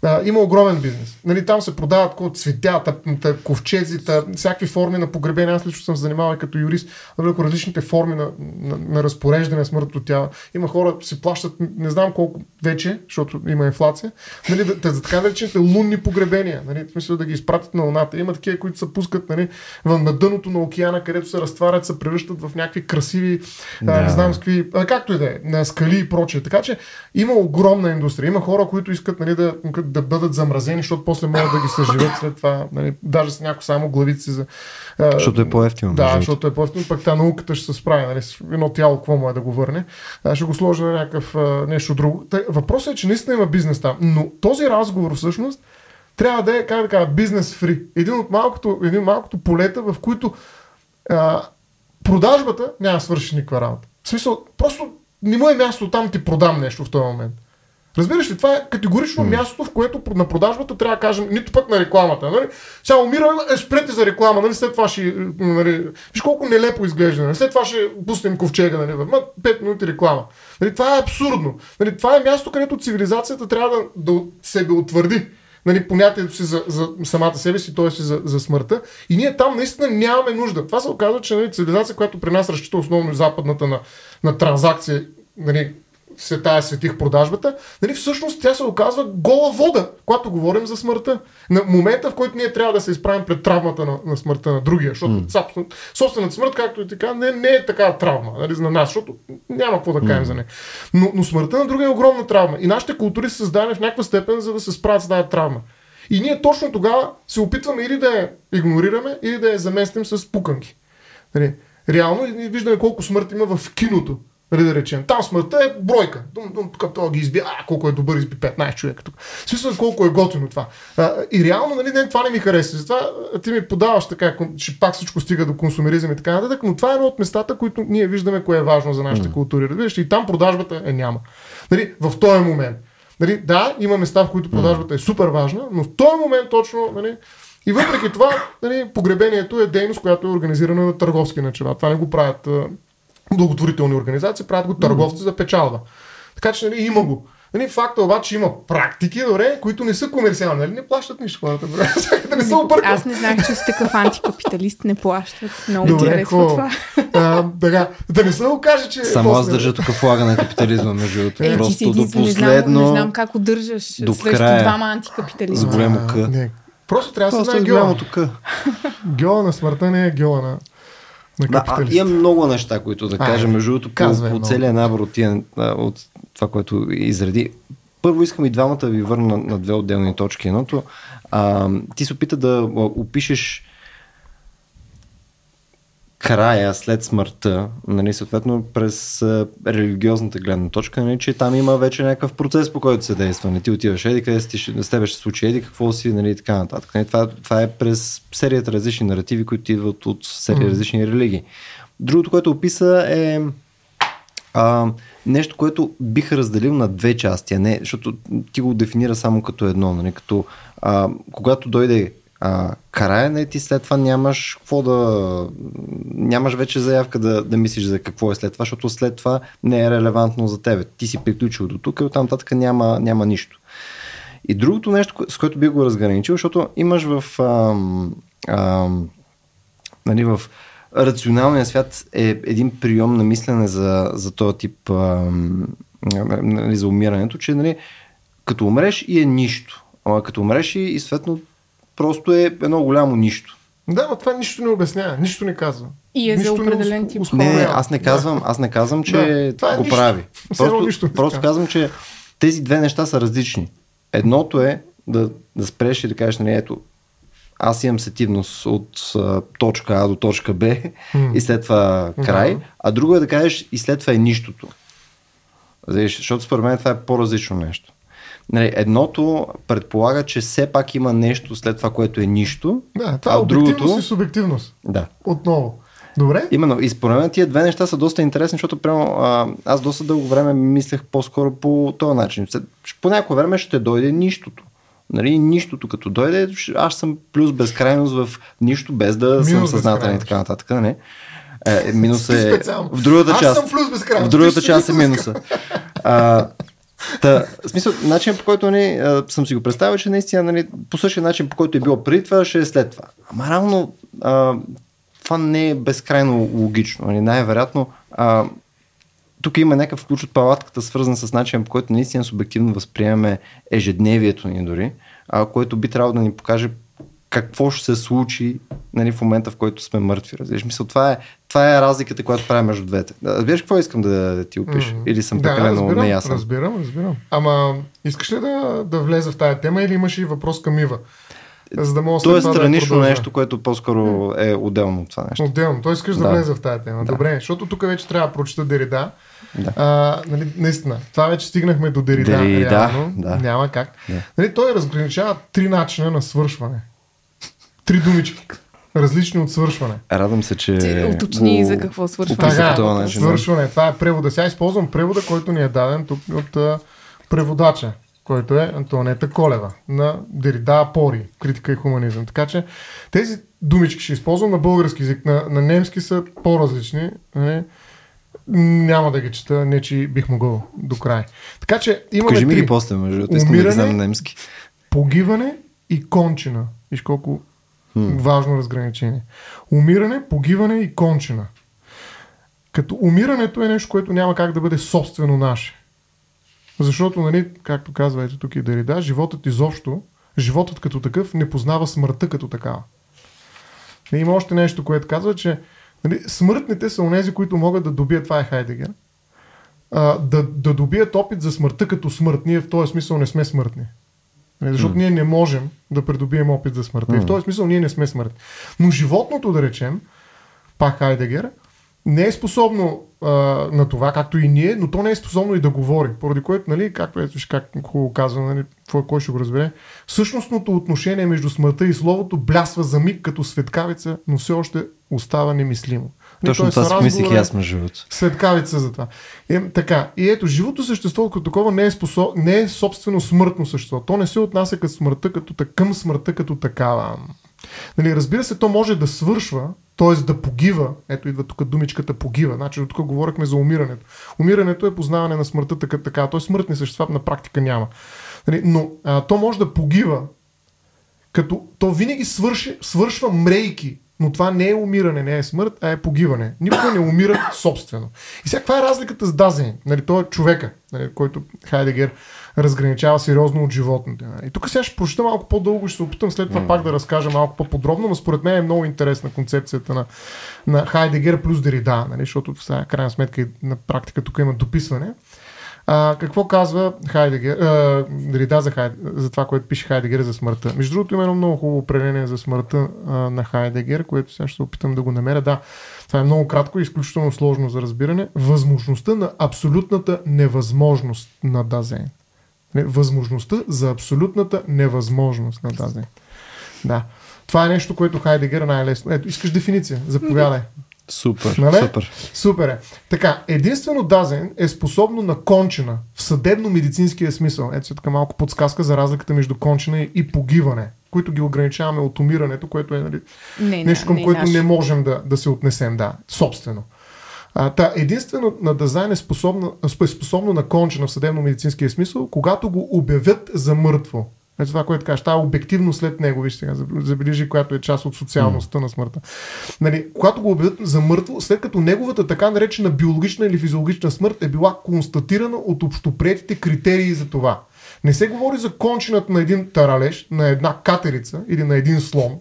А, има огромен бизнес. Нали, там се продават цветята, ковчезите, всякакви форми на погребение. Аз лично съм занимавал като юрист върху различните форми на, на, на разпореждане смъртното тяло. Има хора, си плащат не знам колко вече, защото има инфлация, нали, да, за така наречените лунни погребения. Нали, в смисъл да ги изпратят на луната. Има такива, които се пускат нали, на дъното на океана, където се разтварят, се превръщат в някакви красиви, да. а, не знам с какви, а, както и да е, на скали и прочее. Така че има огромна индустрия. Има хора, които искат нали, да, да бъдат замразени, защото после могат да ги съживят след това. Нали, даже с някои само главици за. А, защото е по-ефтино. Да, защото е по-ефтино, пък та науката ще се справи. Нали, едно тяло, какво му е да го върне. А, ще го сложи на някакъв а, нещо друго. въпросът е, че наистина има бизнес там. Но този разговор всъщност трябва да е, как да кажа, бизнес фри. Един от малкото, един от малкото полета, в които а, продажбата няма свърши никаква работа. В смисъл, просто не му е място там ти продам нещо в този момент. Разбираш ли, това е категорично mm. мястото, в което на продажбата трябва да кажем, нито пък на рекламата. Нали? Сега умираме, е, спрете за реклама, нали? след това ще... Нали? Виж колко нелепо изглежда. Нали? След това ще пуснем ковчега. Нали? Ма, 5 минути реклама. Нали? Това е абсурдно. Нали? Това е място, където цивилизацията трябва да, да себе утвърди нали, понятието си за, за самата себе си, т.е. за, за смъртта. И ние там наистина нямаме нужда. Това се оказва, че нали, цивилизация, която при нас разчита основно западната на, на транзакция, нали, света е светих продажбата, нали, всъщност тя се оказва гола вода, когато говорим за смъртта. На момента, в който ние трябва да се изправим пред травмата на, на смъртта на другия, защото mm. собствената смърт, както и така, не, не е така травма нали, на нас, защото няма какво да кажем mm. за нея. Но, но смъртта на другия е огромна травма. И нашите култури са създадени в някаква степен, за да се справят с тази травма. И ние точно тогава се опитваме или да я игнорираме, или да я заместим с пуканки. Нали, реално виждаме колко смърт има в киното Нали да речем. Там смъртта е бройка. Дум, дум, тук това ги изби. А, колко е добър, изби 15 човека тук. Смисъл колко е готино това. А, и реално, нали, не, това не ми хареса. Затова ти ми подаваш така, че пак всичко стига до консумеризъм и така нататък, но това е едно от местата, които ние виждаме кое е важно за нашите mm. култури. Разбираш, и там продажбата е няма. Нали, в този момент. Нали, да, има места, в които продажбата е супер важна, но в този момент точно, нали, и въпреки това, нали, погребението е дейност, която е организирана на търговски начала. Това не го правят благотворителни организации, правят го търговци за печалба. Така че нали, има го. Нали, факта обаче има практики, добре, които не са комерциални, нали, не плащат нищо хората. Добре, да не се объркат. Аз не знаех, че си такъв антикапиталист не плащат. Много добре, харесва това. А, така, да не се окаже, че... Само после... аз държа тук флага на капитализма, между другото. Е, Просто до последно... Не знам, не знам как удържаш до срещу края. двама антикапиталисти. С голямо къ. Просто трябва да се знае геола. Геола на смъртта не е геола на да, а, имам много неща, които да кажа, между другото, по, по целия набор от, тия, от това, което изреди. Първо искам и двамата да ви върна на, на две отделни точки. Едното, а, ти се опита да опишеш края след смъртта, нали, съответно през а, религиозната гледна точка, нали, че там има вече някакъв процес, по който се действа. Не ти отиваш еди, къде си, с тебе ще случи еди, какво си, нали, и така нататък. Нали, това, това е през серията различни наративи, които идват от серия различни религии. Другото, което описа е а, нещо, което бих разделил на две части, а не, защото ти го дефинира само като едно, нали, като а, когато дойде а, края, не, ти след това нямаш какво да... Нямаш вече заявка да, да мислиш за какво е след това, защото след това не е релевантно за тебе. Ти си приключил до тук и оттам татък няма, няма нищо. И другото нещо, с което би го разграничил, защото имаш в... Ам, ам, нали, в рационалния свят е един прием на мислене за, за този тип ам, нали, за умирането, че нали, като умреш и е нищо Ама като умреш и, и съответно просто е едно голямо нищо. Да, но това нищо не обяснява, нищо не казва. И е за нищо определен не тип. Не, аз не казвам, аз не казвам, че Да, това е го нищо. прави. Просто, нищо просто казва. казвам, че тези две неща са различни. Едното е да, да спреш и да кажеш, нали, ето, аз имам сетивност от а, точка А до точка Б и след това край, а друго е да кажеш и след това е нищото. Защото според мен това е по-различно нещо. Нали, едното предполага, че все пак има нещо след това, което е нищо, Да, това а е обективност другото... и субективност. Да. Отново. Добре? Именно. И според мен тия две неща са доста интересни, защото прямо, а, аз доста дълго време мислех по-скоро по този начин. По някое време ще дойде нищото. Нали, нищото като дойде, аз съм плюс безкрайност в нищо, без да съм Минус съзнателен и така нататък. Нали? Е, минус е в другата Аз част. съм плюс безкрайност, В другата част е минус минуса. А, Та, в смисъл, начин по който нали, а, съм си го представил, че наистина нали, по същия начин, по който е било преди това, ще е след това. Ама реално това не е безкрайно логично. Нали, най-вероятно а, тук има някакъв ключ от палатката, свързан с начин, по който наистина субективно възприемаме ежедневието ни дори, а, което би трябвало да ни покаже какво ще се случи нали, в момента, в който сме мъртви. Разбираш, мисъл, това е, това е разликата, която прави между двете. Да, Разбираш какво искам да, да ти опиша? Мгм. Или съм да, прекалено разбирам, неясен? Разбирам, разбирам. Ама искаш ли да, да влезе в тая тема или имаш и въпрос към Ива? За да мога То е да странично продължа. нещо, което по-скоро е отделно от това нещо. Отделно. Той искаш да, Да. влезе в тая тема. Да. Добре, защото тук вече трябва да прочета Дерида. Да. А, нали, наистина, това вече стигнахме до Дерида. Дерида, реално. да. Няма как. Да. Нали, той разграничава три начина на свършване. Три думички. Различни от свършване. Радвам се, че... Ти уточни за какво свършваме. описа Така, по този начин. да. свършване. Това е превода. Сега използвам превода, който ни е даден тук от а, преводача, който е Антонета Колева на Дерида Апори, критика и хуманизъм. Така че тези думички ще използвам на български язик. На, на немски са по-различни. Нали? Няма да ги чета, не че бих могъл до край. Така че имаме Кажи ми три. ги после, между другото. Искам да ги Умиране, знам на немски. Погиване и кончина. Виж колко Важно разграничение. Умиране, погиване и кончина. Като умирането е нещо, което няма как да бъде собствено наше. Защото, нали, както казва ето тук и Дарида, животът изобщо, животът като такъв не познава смъртта като такава. И има още нещо, което казва, че нали, смъртните са онези, които могат да добият, това е Хайдегер, а, да, да добият опит за смъртта като смърт. Ние в този смисъл не сме смъртни. Нали, Защото М. ние не можем да придобием опит за смъртта. И в този смисъл ние не сме смъртни. Но животното, да речем, пак Хайдегер, не е способно а, на това, както и ние, но то не е способно и да говори. Поради което, нали, както ето, как хубаво казва, нали, кой, кой ще го разбере, същностното отношение между смъртта и словото блясва за миг като светкавица, но все още остава немислимо. Точно това си мислих и разговора- аз, между другото. Светкавица за това. Е, така. И ето, живото същество като такова не е, способ... не е собствено смъртно същество. То не се отнася към смъртта като, към смъртта като такава. Нали, разбира се, то може да свършва, т.е. да погива. Ето идва тук думичката погива. Значи до тук говорихме за умирането. Умирането е познаване на смъртта така, така. Т.е. смъртни същества на практика няма. Нали, но а, то може да погива, като то винаги свърши, свършва мрейки, но това не е умиране, не е смърт, а е погиване. Никой не умира собствено. И сега каква е разликата с Дазен? Нали, той е човека, нали, който Хайдегер разграничава сериозно от животните. И тук сега ще прочета малко по-дълго, ще се опитам след това пак да разкажа малко по-подробно, но според мен е много интересна концепцията на, на Хайдегер плюс Дерида, нали, защото в крайна сметка и на практика тук има дописване. А, какво казва Хайдегер, а, Рида за, Хайд, за това, което пише Хайдегер за смъртта? Между другото има едно много хубаво определение за смъртта а, на Хайдегер, което сега ще опитам да го намеря. Да, това е много кратко и изключително сложно за разбиране. Възможността на абсолютната невъзможност на Дазен. Възможността за абсолютната невъзможност на Дазен. Да. Това е нещо, което Хайдегер най-лесно. Ето, искаш дефиниция? Заповядай. Супер, Нали? супер. Супер е. Така, единствено Дазен е способно на кончена в съдебно-медицинския смисъл. Ето си така малко подсказка за разликата между кончена и погиване, които ги ограничаваме от умирането, което е нали, Не, нещо към не, което наш. не можем да, да се отнесем, да, собствено. А, та, единствено на Дазайн е способно, е способно на кончена в съдебно-медицинския смисъл, когато го обявят за мъртво. Ето това, което кажеш, това е обективно след него, виж сега, забележи, която е част от социалността на смъртта. Нали, когато го обявят за мъртво, след като неговата така наречена биологична или физиологична смърт е била констатирана от общоприетите критерии за това. Не се говори за кончината на един таралеж, на една катерица или на един слон,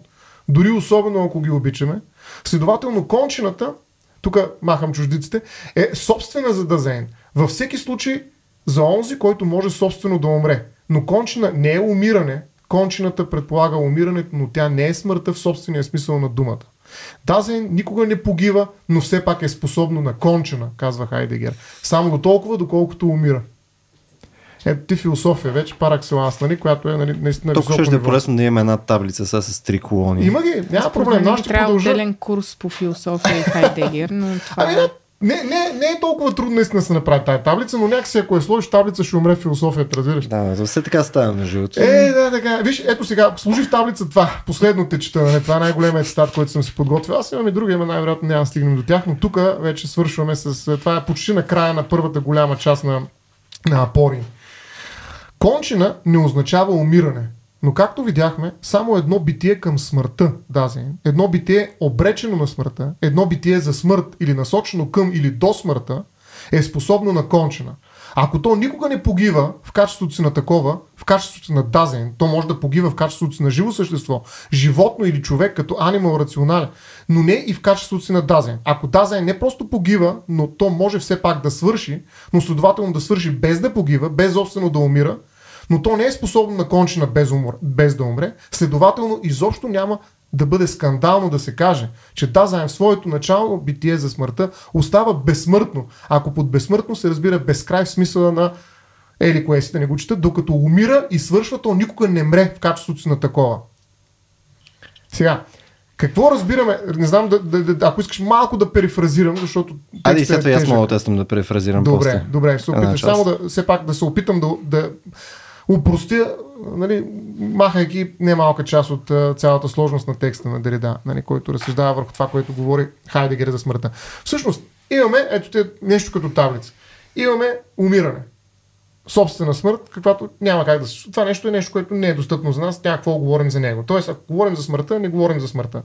дори особено ако ги обичаме. Следователно, кончината, тук махам чуждиците, е собствена за Дазейн. Във всеки случай за онзи, който може собствено да умре. Но кончина не е умиране. Кончината предполага умирането, но тя не е смъртта в собствения смисъл на думата. Дазен никога не погива, но все пак е способно на кончена, казва Хайдегер. Само до толкова, доколкото умира. Ето ти философия вече, паракселанс, нали, която е нали, наистина Тук ще е полезно да имаме една таблица сега с три колони. Има ги, няма проблем. Аз ще трябва продължа. отделен курс по философия и Хайдегер, но това Ами, не, не, не е толкова трудно наистина да се направи тази таблица, но някакси ако е сложиш таблица, ще умре философията, разбираш. Да, да, все така става между другото. Е, да, така. Виж, ето сега, служи в таблица това. Последно те чета, нали? това е най-големият цитат, който съм си подготвил. Аз имам и други, но най-вероятно няма да стигнем до тях, но тук вече свършваме с... Това е почти на края на първата голяма част на, на Апори. Кончина не означава умиране. Но както видяхме, само едно битие към смъртта, Дазен, едно битие обречено на смъртта, едно битие за смърт или насочено към или до смъртта, е способно на кончина. Ако то никога не погива в качеството си на такова, в качеството си на дазен, то може да погива в качеството си на живо същество, животно или човек като анимал рационален, но не и в качеството си на дазен. Ако дазен не просто погива, но то може все пак да свърши, но следователно да свърши без да погива, без собствено да умира, но то не е способно на кончина без, умр, без да умре, следователно изобщо няма да бъде скандално да се каже, че да, заем своето начало битие за смъртта остава безсмъртно. Ако под безсмъртно се разбира безкрай в смисъла на ели кое си да не го чета, докато умира и свършва, то никога не мре в качеството на такова. Сега, какво разбираме? Не знам, да, да, да, ако искаш малко да перифразирам, защото. Айде след това аз мога да тествам да префразирам Добре, после. добре, ще се опитам. Само да, все пак да се опитам да, да упростя, нали, махайки немалка част от а, цялата сложност на текста на Дерида, нали, който разсъждава върху това, което говори Хайдегер за смъртта. Всъщност, имаме, ето те, нещо като таблица. Имаме умиране. Собствена смърт, каквато няма как да се... Това нещо е нещо, което не е достъпно за нас, няма какво говорим за него. Тоест, ако говорим за смъртта, не говорим за смъртта.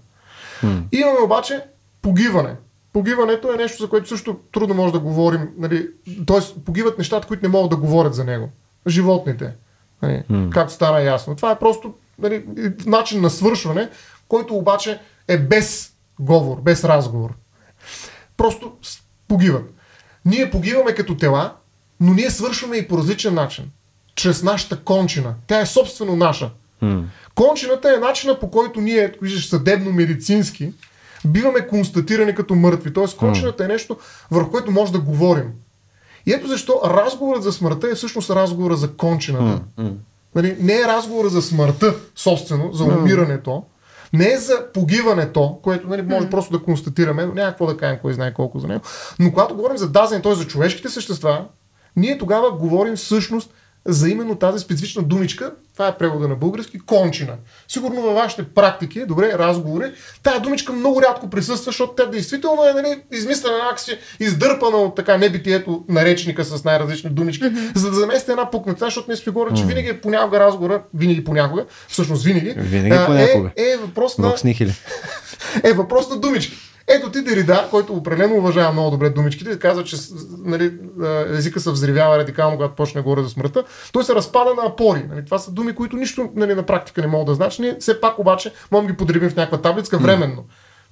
Имаме обаче погиване. Погиването е нещо, за което също трудно може да говорим. Нали, Тоест, погиват нещата, които не могат да говорят за него. Животните. Нали, Както стана ясно. Това е просто нали, начин на свършване, който обаче е без говор, без разговор. Просто погиват. Ние погиваме като тела, но ние свършваме и по различен начин. Чрез нашата кончина. Тя е собствено наша. Кончината е начина по който ние, виждаш съдебно-медицински, биваме констатирани като мъртви. Тоест, кончината е нещо, върху което може да говорим. И ето защо разговорът за смъртта е всъщност разговора за кончината. Нали, не е разговора за смъртта, собствено, за умирането, не е за погиването, което нали, може просто да констатираме, но няма какво да кажем, кой знае колко за него. Но когато говорим за дазен, т.е. за човешките същества, ние тогава говорим всъщност за именно тази специфична думичка, това е превода на български, кончина. Сигурно във вашите практики, добре, разговори, тая думичка много рядко присъства, защото тя действително е нали, измислена някакси, издърпана от така небитието на речника с най-различни думички, за да замести една пукнатина, защото не си говоря, че винаги е понякога разговора, винаги понякога, всъщ винаги, Винаги а, понякога. Е, е въпрос на е въпрос на думички. Ето ти Дерида, който определено уважава много добре думичките, казва, че нали, езика се взривява радикално, когато почне говори за смъртта. Той се разпада на апори. Нали. Това са думи, които нищо нали, на практика не могат да значат. Ние все пак обаче можем да ги подребим в някаква таблицка временно.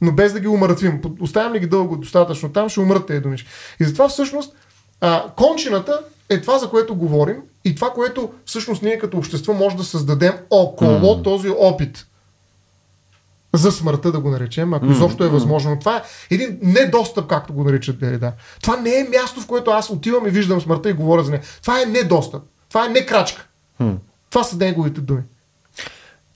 Но без да ги умъртвим. Оставим ли ги дълго достатъчно там, ще умрат тези думички. И затова всъщност а, кончината е това, за което говорим и това, което всъщност ние като общество може да създадем около този опит за смъртта да го наречем, ако изобщо е възможно. Но това е един недостъп, както го наричат Дерида. Това не е място, в което аз отивам и виждам смъртта и говоря за нея. Това е недостъп. Това е не крачка. Това са неговите думи.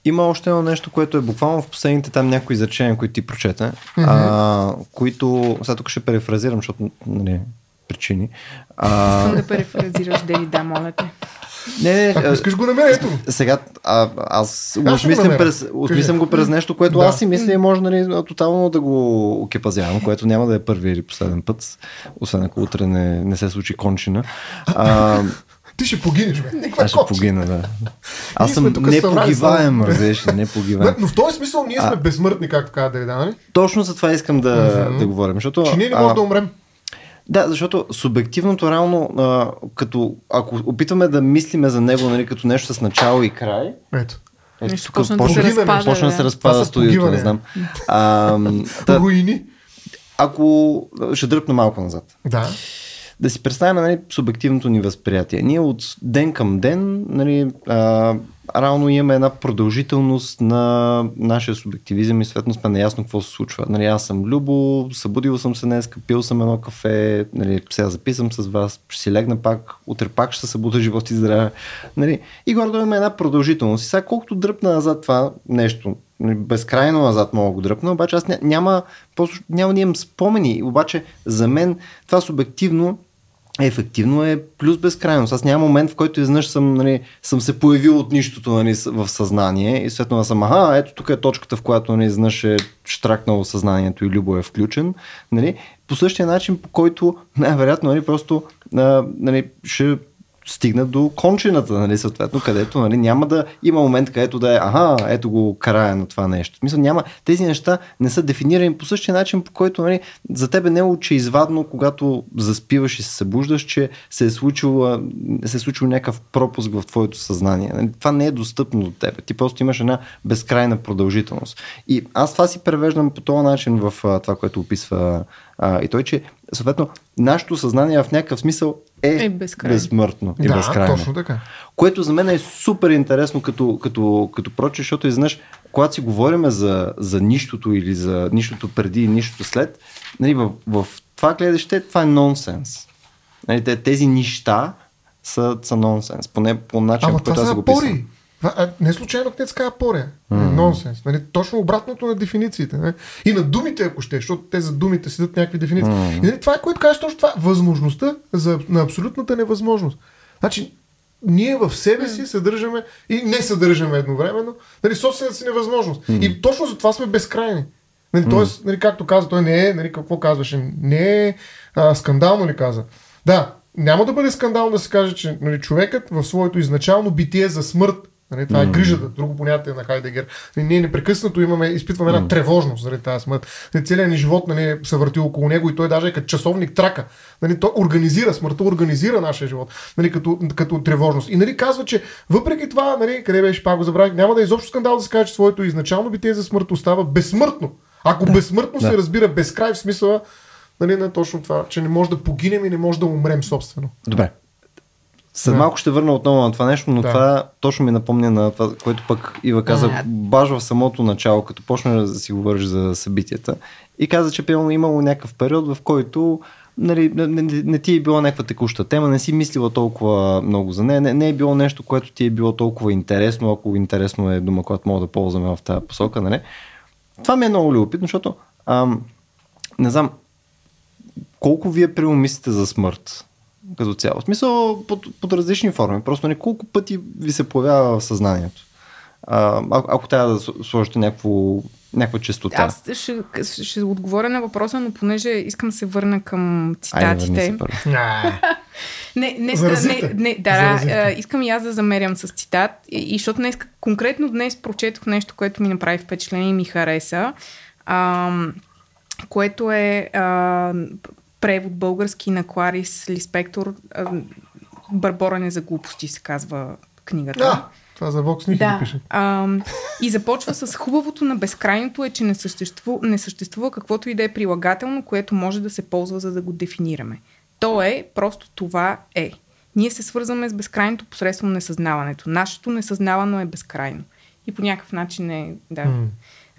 Има още едно нещо, което е буквално в последните там някои изречения, които ти прочета, а, които, сега тук ще перефразирам, защото нали, причини. А, Искам да перефразираш Дерида, моля те. Не, не, Ако а, искаш го намеря, ето. сега а, аз го осмислям, намеря. през, осмислям го през нещо, което Да. аз си мисля и може нали, тотално да го окепазявам, което няма да е първи или последен път, освен ако утре не, не се случи кончина. А, Ти ще погинеш, бе. Аз ще погина, да. Аз съм сме тук не събрали погиваем, само- разбираш, ли, не погиваем. Бе, Но в този смисъл ние сме безсмъртни, както каза Дерида, нали? Точно за това искам да, да говорим, защото... Че ние не а, можем да умрем. Да, защото субективното реално, а, като ако опитваме да мислиме за него нали, като нещо с начало и край, Ето. ето, Нещо тук почна да почна, се разпада. почна да се да. разпада студиото, не знам. А, та, Руини. ако ще дръпна малко назад. Да. Да си представим нали, субективното ни възприятие. Ние от ден към ден нали, а, равно имаме една продължителност на нашия субективизъм и съответно сме наясно какво се случва. Нали, аз съм Любо, събудил съм се днес, пил съм едно кафе, нали, сега записам с вас, ще си легна пак, утре пак ще се събуда живот и здраве. Нали, и горе имаме една продължителност. И сега колкото дръпна назад това нещо, нали, безкрайно назад мога го дръпна, обаче аз ня- няма, просто няма да имам спомени. Обаче за мен това субективно ефективно е плюс безкрайност. Аз няма момент, в който изведнъж съм, нали, съм се появил от нищото нали, в съзнание и съответно да съм, аха, ето тук е точката, в която нали, изведнъж е штракнало съзнанието и Любо е включен. Нали, по същия начин, по който най-вероятно нали, просто нали, ще стигна до кончината, нали, съответно, където нали, няма да има момент, където да е, аха, ето го края на това нещо. Смисъл, няма, тези неща не са дефинирани по същия начин, по който нали, за тебе не е очеизвадно, когато заспиваш и се събуждаш, че се е случил, се е случил някакъв пропуск в твоето съзнание. Нали, това не е достъпно до теб. Ти просто имаш една безкрайна продължителност. И аз това си превеждам по този начин в това, което описва а, и той, че съответно нашето съзнание в някакъв смисъл е, Е безкрайно. безсмъртно и да, безкрайно. точно така. Което за мен е супер интересно като, като, като проче, защото изведнъж, когато си говорим за, за нищото или за нищото преди и нищото след, нали, в, в това гледаще това е нонсенс. Нали, те- тези нища са, са нонсенс, поне по начин, Ама по който аз го писам. А, не случайно кнец казва апория. Mm. Нонсенс. Нали? Точно обратното на дефинициите. Нали? И на думите, ако ще, защото те за думите седят някакви дефиниции. Mm. И нали, това е което кажеш точно това. Възможността за, на абсолютната невъзможност. Значи, ние в себе си съдържаме и не съдържаме едновременно нали, собствената си невъзможност. Mm. И точно за това сме безкрайни. Нали, Тоест, нали, както каза, той не е, нали, какво казваше, не е а, скандално ли каза. Да, няма да бъде скандално да се каже, че нали, човекът в своето изначално битие за смърт, нали, това е грижата, друго понятие на Хайдегер. Нали, ние непрекъснато имаме, изпитваме една тревожност заради тази смърт. Нали, целият ни живот нали, се върти около него и той даже е като часовник трака. Нали, той организира, смъртта организира нашия живот нали, като, като тревожност. И нали, казва, че въпреки това, нали, къде беше, пак го забравих, няма да е изобщо скандал да се каже, че своето изначално битие за смърт остава безсмъртно. Ако безсмъртно Да. се разбира безкрай в смисъла нали, на точно това, че не може да погинем и не може да умрем собствено. Добре. След Да. малко ще върна отново на това нещо, но Да. това точно ми напомня на това, което пък Ива каза А. баш в самото начало, като почна да си говориш за събитията. И каза, че примерно имало някакъв период, в който нали, не, не, не ти е било някаква текуща тема, не си мислила толкова много за нея, не, не е било нещо, което ти е било толкова интересно, ако интересно е дума, която мога да ползваме в тази посока. Нали? Това ми е много любопитно, защото ам, не знам, колко вие мислите за смърт като цяло? В смисъл под, под различни форми. Просто не колко пъти ви се появява в съзнанието. А, ако, ако трябва да сложите някакво, някаква частота. Аз ще, ще отговоря на въпроса, но понеже искам да се върна към цитатите. първо. Не, Заразихте. не, не, да, а, искам и аз да замерям с цитат. И, и защото днес, конкретно днес прочетох нещо, което ми направи впечатление и ми хареса, а, което е а, превод български на Кларис Лиспектор. Барбора за глупости се казва книгата. Да, това за Nihil Да. пише. А, и започва с хубавото на безкрайното е, че не съществува, не съществува каквото и да е прилагателно, което може да се ползва, за да го дефинираме. То е, просто това е. Ние се свързваме с безкрайното посредством несъзнаването. Нашето несъзнавано е безкрайно. И по някакъв начин е, да. М.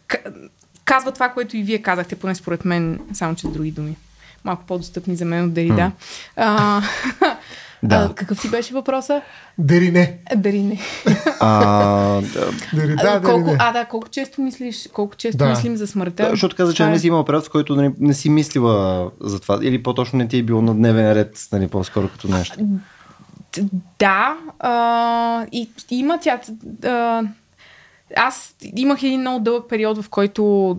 К- казва това, което и вие казахте, поне според мен, само че с други думи. Малко по-достъпни за мен от Дерида. А, Да. а, какъв ти беше въпроса? Дери не. Дари не. А, да, Дери да, колко, не. а, да, колко често мислиш, колко често Да. мислим за смъртта? да, защото каза, че не е- си имал период, в който не, не си мислила за това. Или по-точно не ти е било на дневен ред, нали, по-скоро като нещо. Да, а, и и има тя. А, аз имах един много дълъг период, в който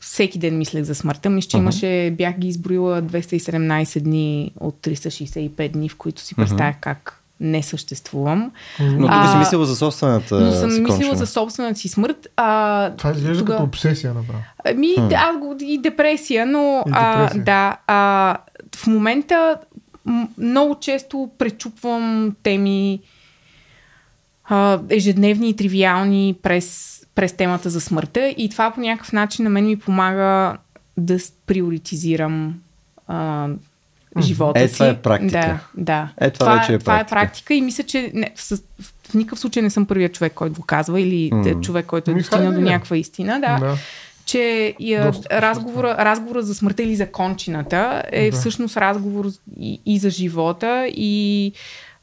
всеки ден мислех за смъртта. Мисля, че имаше, бях ги изброила 217 дни от 365 дни, в които си представях как не съществувам. Но тук А, си мислила за собствената Но съм си мислила за собствената си смърт. А, Това изглежда тогава- като обсесия направо. Ами, аз го и депресия, но И а, депресия. да, а, в момента много често пречупвам теми а, ежедневни и тривиални през, през темата за смъртта и това по някакъв начин на мен ми помага да приоритизирам а, живота Е, си. това е практика. Да, да. Е, това вече е това е практика. практика и мисля, че не, с, в никакъв случай не съм първият човек, който го казва или mm. човек, който е достигнал до някаква истина. Да. Да. че Доста разговора, разговора за смъртта или за кончината е Да. всъщност разговор и, и за живота и,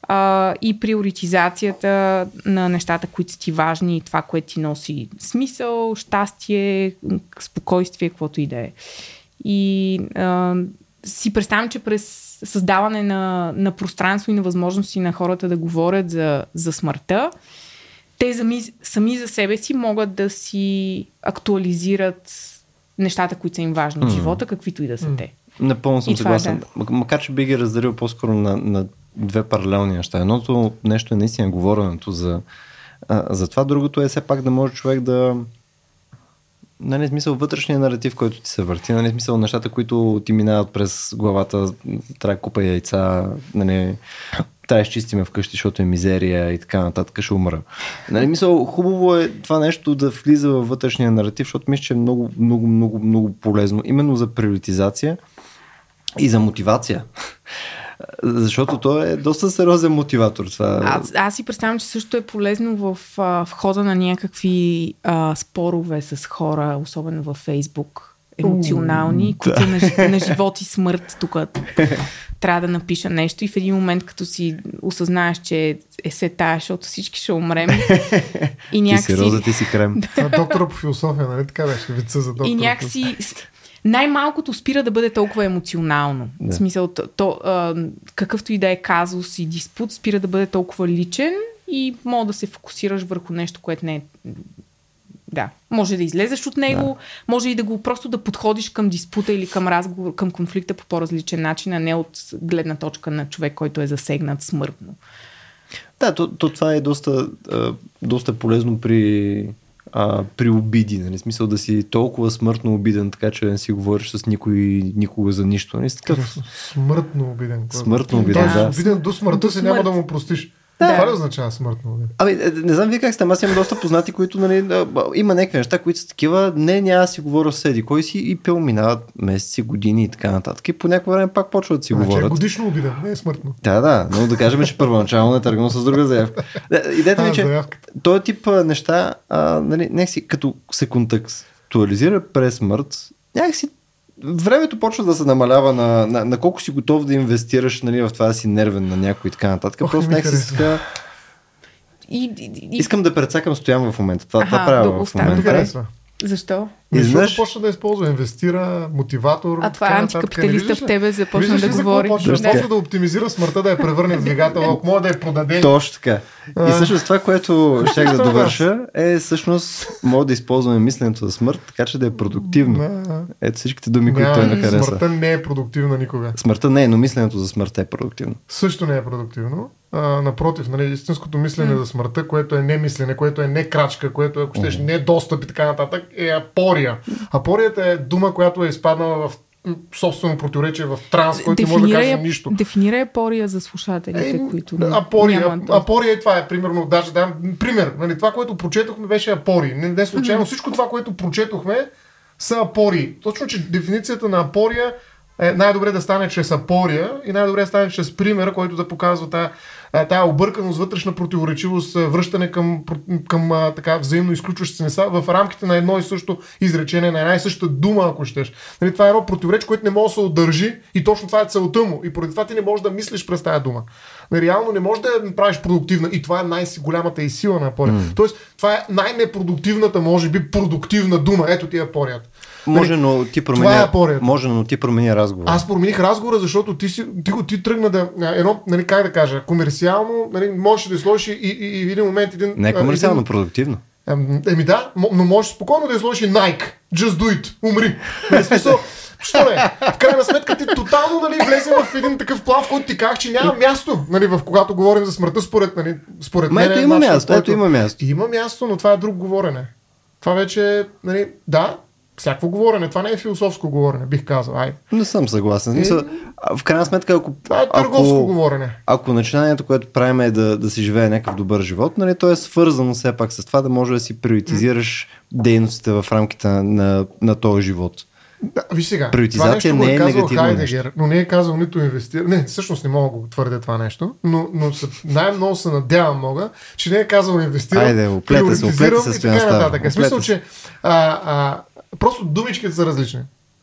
а, и приоритизацията на нещата, които са ти важни и това, което ти носи смисъл, щастие, спокойствие, каквото и да е. И а, си представям, че през създаване на, на пространство и на възможности на хората да говорят за, за смъртта, те сами, сами за себе си могат да си актуализират нещата, които са им важни в Мгм. живота, каквито и да са М. те. Напълно съм е, съгласен. М- Макар, че би ги разделил по-скоро на, на две паралелни неща. Едното нещо е наистина говоренето за, за това, другото е все пак да може човек да нали, смисъл вътрешния наратив, който ти се върти, нали, смисъл нещата, които ти минават през главата, трябва купа яйца, нали, трябва да изчистиме вкъщи, защото е мизерия и така нататък, ще умра. Нали, мисъл, хубаво е това нещо да влиза във вътрешния наратив, защото мисля, че е много, много, много, много полезно. Именно за приоритизация и за мотивация. Защото то е доста сериозен мотиватор. Това. Аз, аз си представям, че също е полезно в, в хода на някакви а, спорове с хора, особено във Фейсбук, емоционални, които са на, на живот и смърт. Тук трябва да напиша нещо и в един момент, като си осъзнаеш, че е се тая, защото всички ще умрем. и Ти някакси... си роза, ти си крем. Това е доктора по философия, нали така беше? Вица за доктора. И някакси най-малкото спира да бъде толкова емоционално. Да. В смисъл, то, а, какъвто и да е казус и диспут, спира да бъде толкова личен и мога да се фокусираш върху нещо, което не е... Да, може да излезеш от него, да. може и да го просто да подходиш към диспута или към разговор, към конфликта по по-различен начин, а не от гледна точка на човек, който е засегнат смъртно. Да, то, то това е доста, доста полезно при, а, при обиди. Нали? Смисъл да си толкова смъртно обиден, така че да не си говориш с никой никога за нищо. Нали? Такъв Смъртно обиден. смъртно обиден, Да. да. Тоест, обиден до смъртта До си няма да му простиш. Да. Това ли означава смъртно обиден? Ами, е, не знам вие как сте, аз имам доста познати, които нали, има някакви неща, които са такива, не, няма си говоря с седи, кой си и пил минават месеци, години и така нататък. И по някакво време пак почват да си Значи е говорят. годишно обиден, не е смъртно. Да, да, но да кажем, че първоначално е тръгнал с друга заявка. Да, Идеята ми, е, че този тип неща, а, нали, някакси, като се контекстуализира през смърт, някакси времето почва да се намалява на, на, на колко си готов да инвестираш нали, в това да си нервен на някой и така нататък. Ох, Просто някакси харесва. така... И, и, и, Искам да прецакам стоян в момента. Това, това Аха, правя да, в момента. харесва. Защо? Защото Изведнъж- почна да използва инвестира, мотиватор. А това е антикапиталиста Виждаш в тебе започна да говори. почва? Да. Да оптимизира смъртта, да я превърне в двигател, ако може да я продаде. Точно така. И всъщност това, което щях да е довърша, е всъщност мога да използваме мисленето за смърт, така че да е продуктивно. Ето всичките думи, които той не хареса. смъртта не е продуктивна никога. Смъртта не е, но мисленето за смъртта е продуктивно. Също не е продуктивно. А, напротив, нали, истинското мислене за смъртта, което е не мислене, което е не крачка, което е, ако щеш, не достъп и така нататък, е апория. Апорията е дума, която е изпаднала в собствено противоречие, в транс, който не може да каже нищо. дефинирай апория за слушателите, Е, които апория, нямат. апория е това е, примерно, даже дам пример. Нали, това, което прочетохме, беше апории. Не, не случайно, всичко това, което прочетохме, са апории. Точно, че дефиницията на апория е най-добре да стане чрез апория и най-добре да стане чрез примера, който да показва тая, а, тая обърканост, вътрешна противоречивост, а, връщане към, към така взаимно изключващи се неща в рамките на едно и също изречение, на една и съща дума, ако щеш. Нали, това е едно противоречие, което не може да се удържи и точно това е целта му. И поради това ти не можеш да мислиш през тая дума. Нали, реално не можеш да я направиш продуктивна и това е най-голямата и сила на апория. Mm. Тоест, това е най-непродуктивната, може би, продуктивна дума. Ето ти е апорията. Може, но ти Това е промени, може, но ти промени разговор. Аз промених разговора, защото ти, си, ти, ти тръгна да. Едно, нали, как да кажа, комерциално, нали, можеш да сложиш и, и, и, в един момент един. Не е комерциално, един- продуктивно. Ем, Еми да, но можеш спокойно да изложиш и Nike. Just do it. Умри. Смисъл, Що не? В крайна сметка ти тотално нали, влезе в един такъв плав, който ти казах, че няма място, нали, в когато говорим за смъртта, според, нали, според Ма мен. ето е има място, който- ето има място. Има място, но това е друг говорене. Това вече, нали, да, всякакво говорене. Това не е философско говорене, бих казал. Ай. Не съм съгласен. Е... В крайна сметка, ако, това е търговско ако, говорене. Ако начинанието, което правим е да, да си живее някакъв добър живот, нали, то е свързано все пак с това да може да си приоритизираш mm. дейностите в рамките на, на, на този живот. Да, виж сега, Приоритизация това нещо не е, е казал Хайдегер, нещо. но не е казал нито инвестира. Не, всъщност не мога да го твърдя това нещо, но, но най-много се надявам мога, че не е казал инвестирам, Айде, оплете се, оплете се и така нататък. Смисъл, че а, а, просто думичките са различни.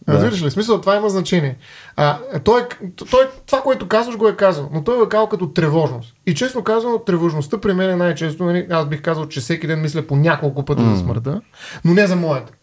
Да. Разбираш ли? Смисъл, това има значение. А, той, той, това, което казваш, го е казал, но той го е казал като тревожност. И честно казано, тревожността при мен е най-често, нали, аз бих казал, че всеки ден мисля по няколко пъти mm. за смъртта, но не за моята.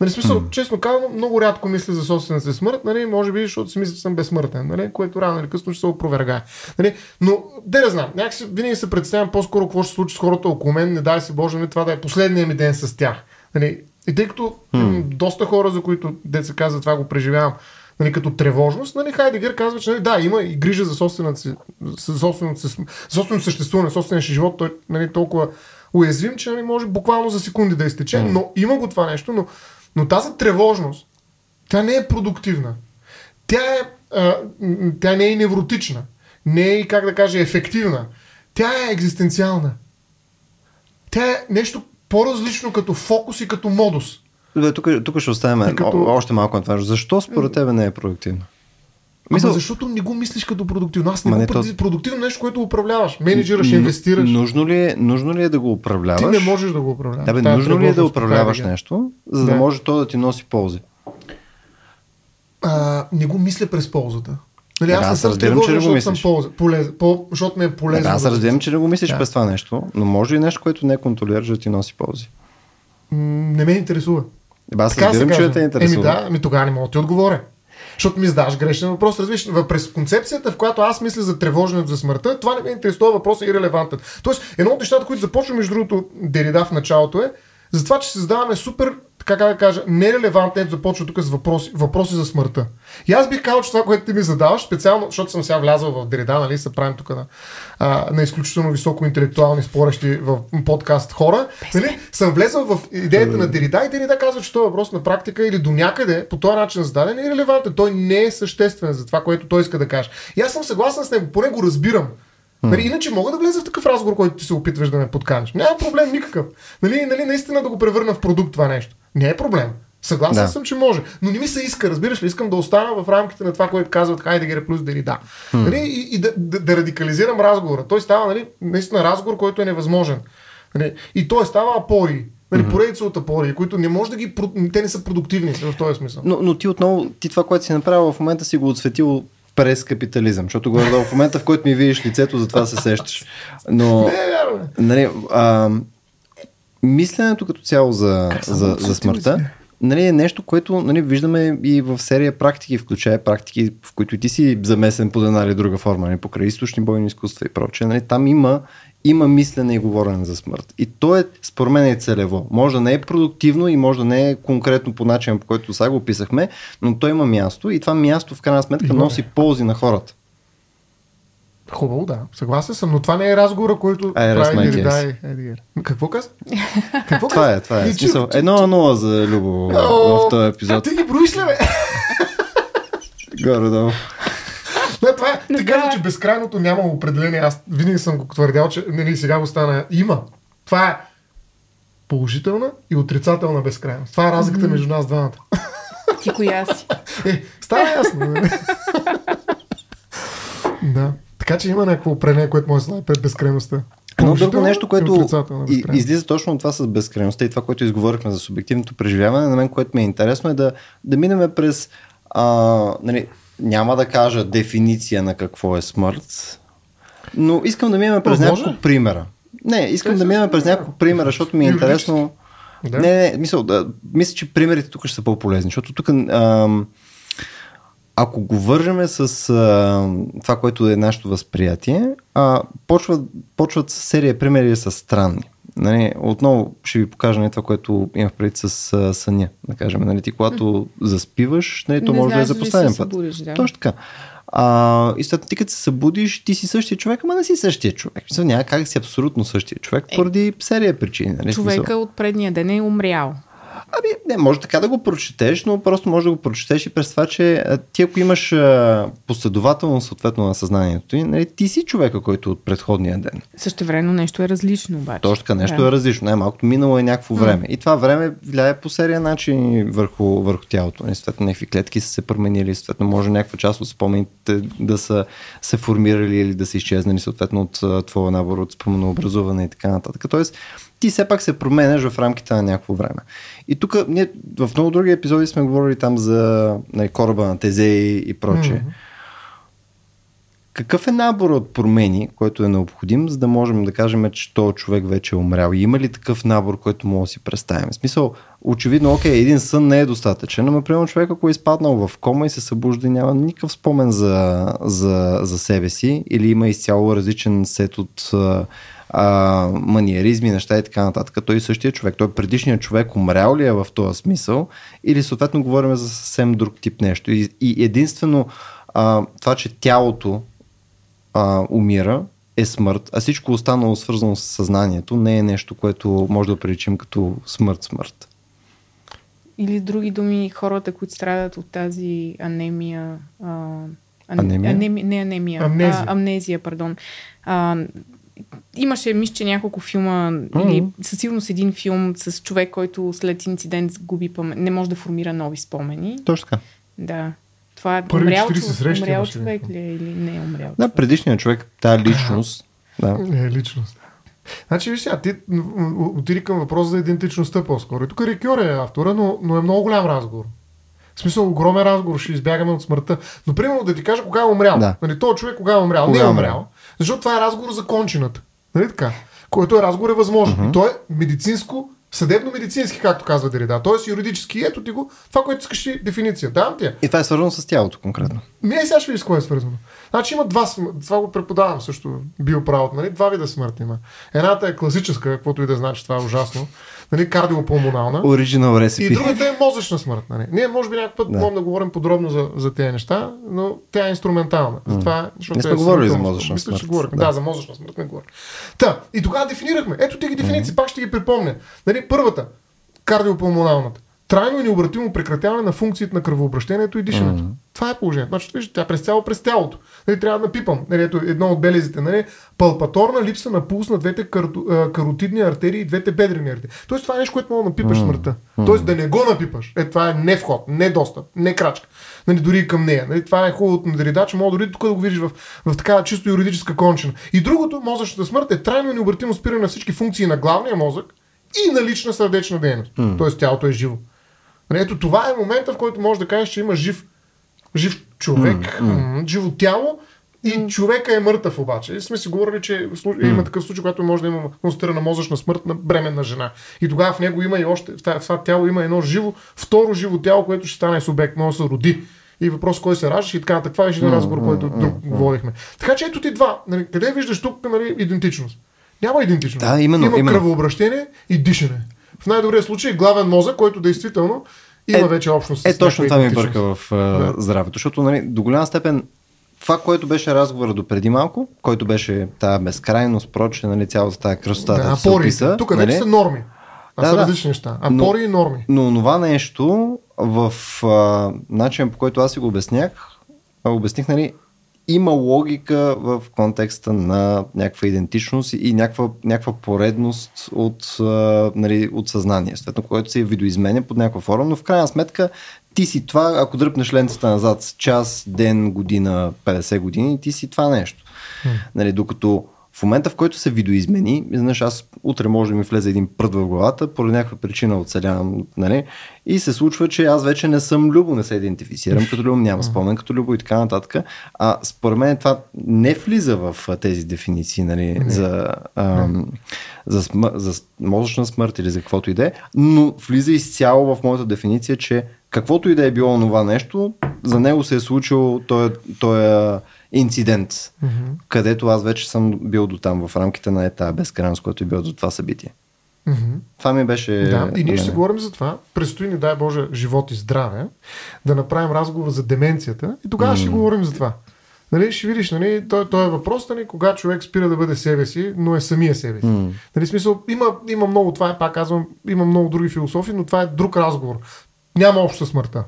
Нали, смисъл, mm. честно казано, много рядко мисля за собствената си смърт, нали, може би, защото си мисля, че съм безсмъртен, нали, което рано или късно ще се опровергае. Нали, но, де да знам, някакси винаги се представям по-скоро какво ще се случи с хората около мен, не дай се Боже, нали, това да е последния ми ден с тях. Нали, и тъй като mm. доста хора, за които деца казва това го преживявам, нали, като тревожност, нали, Хайдегер казва, че нали, да, има и грижа за собственото си, за собственото, си, собственото съществуване, собствения си живот, той нали, толкова уязвим, че нали, може буквално за секунди да изтече, mm. но има го това нещо, но но тази тревожност, тя не е продуктивна. Тя, е, а, тя не е невротична. Не е, как да кажа, ефективна. Тя е екзистенциална. Тя е нещо по-различно като фокус и като модус. Да, тук, тук ще оставим като... още малко на това. Защо според тебе не е продуктивна? Мисъл... Ама защото не го мислиш като продуктивно. Аз не го то... продуктивно нещо, което управляваш. Менеджираш, инвестираш. Нужно ли, е, нужно ли е да го управляваш? Ти не можеш да го управляваш. Да, бе, нужно ли е да управляваш нещо, за да, да може то да ти носи ползи? А, не го мисля през ползата. Нали, аз, аз разбирам, че не го мислиш. Полз, полез, по, защото ми е полезно. Да, аз да разбирам, че не го мислиш да. през това нещо, но може ли нещо, което не контролираш да ти носи ползи? не ме интересува. аз разбирам, че те интересува. Еми да, ми тогава не мога да ти отговоря. Защото ми задаваш грешен въпрос. Разбираш, през концепцията, в която аз мисля за тревожност за смъртта, това не ме интересува, въпросът е ирелевантен. Тоест, едно от нещата, които започва между другото Дерида в началото е, за това, че се задаваме супер как да кажа, нерелевантен, ето започва тук с въпроси, въпроси за смъртта. И аз бих казал, че това, което ти ми задаваш, специално, защото съм сега влязъл в Дерида, нали, се правим тук на, а, на изключително високо интелектуални спорещи в подкаст хора, нали, съм влезъл в идеята на Дерида и Дерида казва, че този въпрос на практика или до някъде по този начин зададен е релевантен. Той не е съществен за това, което той иска да каже. И аз съм съгласен с него, поне го разбирам. Нали, иначе мога да влеза в такъв разговор, който ти се опитваш да ме подканиш. Няма проблем никакъв. Нали, нали, наистина да го превърна в продукт това нещо. Не е проблем. Съгласен да. съм, че може. Но не ми се иска, разбираш ли, искам да остана в рамките на това, което казват Хайдегер плюс да. Hmm. Нали, и, и да, да, да, радикализирам разговора. Той става нали, наистина разговор, който е невъзможен. Нали, и той става апори. Нали, mm-hmm. поредица от апории, които не може да ги. Те не са продуктивни в този смисъл. Но, но ти отново, ти това, което си направил в момента си го отсветил през капитализъм, защото го в момента, в който ми видиш лицето, затова се сещаш. Но, не, вярно. Нали, а, мисленето като цяло за, за, за смъртта нали, е нещо, което нали, виждаме и в серия практики, включая практики, в които и ти си замесен под една или друга форма, нали, покрай източни бойни изкуства и прочее. Нали, там има, има мислене и говорене за смърт. И то е, според мен, е целево. Може да не е продуктивно и може да не е конкретно по начин, по който сега го описахме, но то има място и това място в крайна сметка носи ползи на хората. Хубаво, да. Съгласен съм, но това не е разговора, който I прави Дерида и Едигер. Какво каза? Какво това е, това е. Смисъл, едно на нула за Любо в този епизод. А ти ги броиш ли, бе? Горе-долу. Това е. Ти каза, че безкрайното няма определение. Аз винаги съм го твърдял, че нали, сега го стана. Има. Това е положителна и отрицателна безкрайност. Това е разликата mm-hmm. между нас двамата. Ти коя си? Е, става ясно. Да. Така че има някакво определение, което може да знае пред безкрайността. Едно друго нещо, което и, излиза точно от това с безкрайността и това, което изговорихме за субективното преживяване, на мен, което ми е интересно е да, да минем през а, нали, няма да кажа дефиниция на какво е смърт, но искам да минем през няколко примера. Не, искам да минем през няколко примера, защото ми е интересно. Да. Не, не, мисля, да, мисля, че примерите тук ще са по-полезни, защото тук ам, ако го вържеме с а, това, което е нашето възприятие, а, почват, почват серия примери са странни. Нали, отново ще ви покажа не това, което имах преди с а, съня. Да кажем, нали, ти когато заспиваш, нали, то не може да е за последен път. Събудиш, да. Точно така. А, и след ти като се събудиш, ти си същия човек, ама не си същия човек. Мисля, няма как си абсолютно същия човек, е, поради серия причини. Нали? Човека от предния ден е умрял. Ами, не, може така да го прочетеш, но просто може да го прочетеш и през това, че ти ако имаш последователно съответно на съзнанието ти, нали, ти си човека, който от предходния ден. Също време нещо е различно обаче. Точно така, нещо да. е различно. Най-малкото минало е някакво време. И това време влияе по серия начин върху, върху тялото. Нали, Съответно, някакви клетки са се променили, съответно, може някаква част от спомените да са се формирали или да са изчезнали, съответно, от твоя набор от споменообразуване и така нататък. Тоест, ти все пак се променяш в рамките на някакво време. И тук ние в много други епизоди сме говорили там за нали, кораба на Тезей и прочее. Мгм. Какъв е набор от промени, който е необходим, за да можем да кажем, че този човек вече е умрял? И има ли такъв набор, който мога да си представим? В смисъл, очевидно, окей, един сън не е достатъчен, но, например, човек, ако е изпаднал в кома и се събужда и няма никакъв спомен за, за, за себе си, или има изцяло различен сет от а, маниеризми, неща и така нататък. Той е същия човек. Той предишният човек умрял ли е в този смисъл или съответно говорим за съвсем друг тип нещо. И, и единствено а, това, че тялото а, умира, е смърт, а всичко останало свързано с съзнанието не е нещо, което може да приличим като смърт-смърт. Или други думи, хората, които страдат от тази анемия. А, ан- Анемия? Анеми, не анемия. Амнезия. А, амнезия, пардон. А, имаше, мисля, че няколко филма, Мгм. или със сигурност един филм с човек, който след инцидент губи памет, не може да формира нови спомени. Точно така. Да. Това е Първи умрял, 40 човек- срещи умрял имаше човек ли е или не е умрял? Да, предишният човек, тази личност, да. Е, личност. Значи, виж сега, ти отиди към въпрос за идентичността по-скоро. И тук Рикьор е автора, но, но е много голям разговор. В смисъл, огромен разговор, ще избягаме от смъртта. Но, примерно, да ти кажа кога е умрял. Да. Нали, този човек кога е умрял. Кога не е е умрял. Защото това е разговор за кончината. Нали така? Който е разговор е възможен. Uh-huh. И то е медицинско, съдебно-медицински, както казва Дерида. Тоест юридически. Ето ти го, това, което искаш ти дефиниция. Давам ти я. И това е свързано с тялото конкретно. Ми е сега ще ви с кое е свързано. Значи има два, това го преподавам също, биоправото, нали? два вида смърт има. Едната е класическа, каквото и да значи, това е ужасно, нали? кардиопулмонална. Original И другата е мозъчна смърт. Нали? Ние може би някакъв път Да. можем да говорим подробно за, за тези неща, но тя е инструментална. Затова, Ние сме е говорили за мозъчна Мисля, че смърт. говорихме. Да. Да. за мозъчна смърт не говорим. Та, и тогава дефинирахме. Ето ти ги дефиниции, пак ще ги припомня. Нали, първата, кардиопулмоналната. Трайно и необратимо прекратяване на функциите на кръвообращението и дишането. Това е положението. Значи, виж, тя през цяло през тялото. Нали, трябва да напипам. Нали, ето едно от белезите. Нали, палпаторна липса на пулс на двете каротидни артерии и двете бедрени артерии. Тоест това е нещо, което мога да напипаш смъртта. Тоест да не го напипаш. Е, това е не вход, не достъп, не крачка. Нали, дори към нея. Нали, това е хубавото на Дерида, че мога дори тук да го видиш в, в такава чисто юридическа кончина. И другото, мозъчната смърт е трайно и необратимо спиране на всички функции на главния мозък и на лична сърдечна дейност. Тоест тялото е живо. Нали, Ето това е момента, в който можеш да кажеш, че има жив, жив човек, м- живо тяло и човека е мъртъв обаче. И сме си говорили, че има такъв случай, когато може да има констатирана мозъчна смърт на бременна жена. И тогава в него има и още, в това, тяло има едно живо, второ живо тяло, което ще стане субект, може да се роди. И въпрос кой се раждаш и така нататък. Това е един разговор, който друг говорихме. Така че ето ти два. Нали, къде виждаш тук нали, идентичност? Няма идентичност. Да, именно, има именно. кръвообращение и дишане. В най-добрия случай главен мозък, който действително има Е, вече общност. Е, точно това ми идентичност. бърка в Да. здравето, защото нали, до голяма степен това, което беше разговора до преди малко, който беше тази безкрайност, проче, нали, цялата тази красота, Да, апори. Тук нали? вече са норми. А Да, са да. различни неща. Но- Апори и норми. Но това нещо в а, начин по който аз си го обяснях, обясних, нали, има логика в контекста на някаква идентичност и някаква, някаква поредност от, а, нали, от съзнание, съответно, което се видоизменя под някаква форма, но в крайна сметка ти си това, ако дръпнеш лентата назад час, ден, година, 50 години, ти си това нещо. Нали, докато в момента, в който се видоизмени, знаеш, аз утре може да ми влезе един прът в главата, поради някаква причина оцелявам, нали? И се случва, че аз вече не съм Любо, не се идентифицирам като Любо, няма спомен като Любо и така нататък. А според мен това не влиза в тези дефиниции, нали, за, ам, за, смър, за мозъчна смърт или за каквото и да е, но влиза изцяло в моята дефиниция, че каквото и да е било това нещо, за него се е случил този, този инцидент, mm-hmm. където аз вече съм бил до там в рамките на етая безкрайност, който е бил до това събитие. Мгм. Това ми беше... Да, и ние ще мен. говорим за това. Предстои ни, дай Боже, живот и здраве, да направим разговор за деменцията и тогава ще говорим за това. Нали, ще видиш, нали, той, той е въпрос, нали, кога човек спира да бъде себе си, но е самия себе си. М. Нали, смисъл, има, има много, това е, пак казвам, има много други философии, но това е друг разговор. Няма общо с смъртта.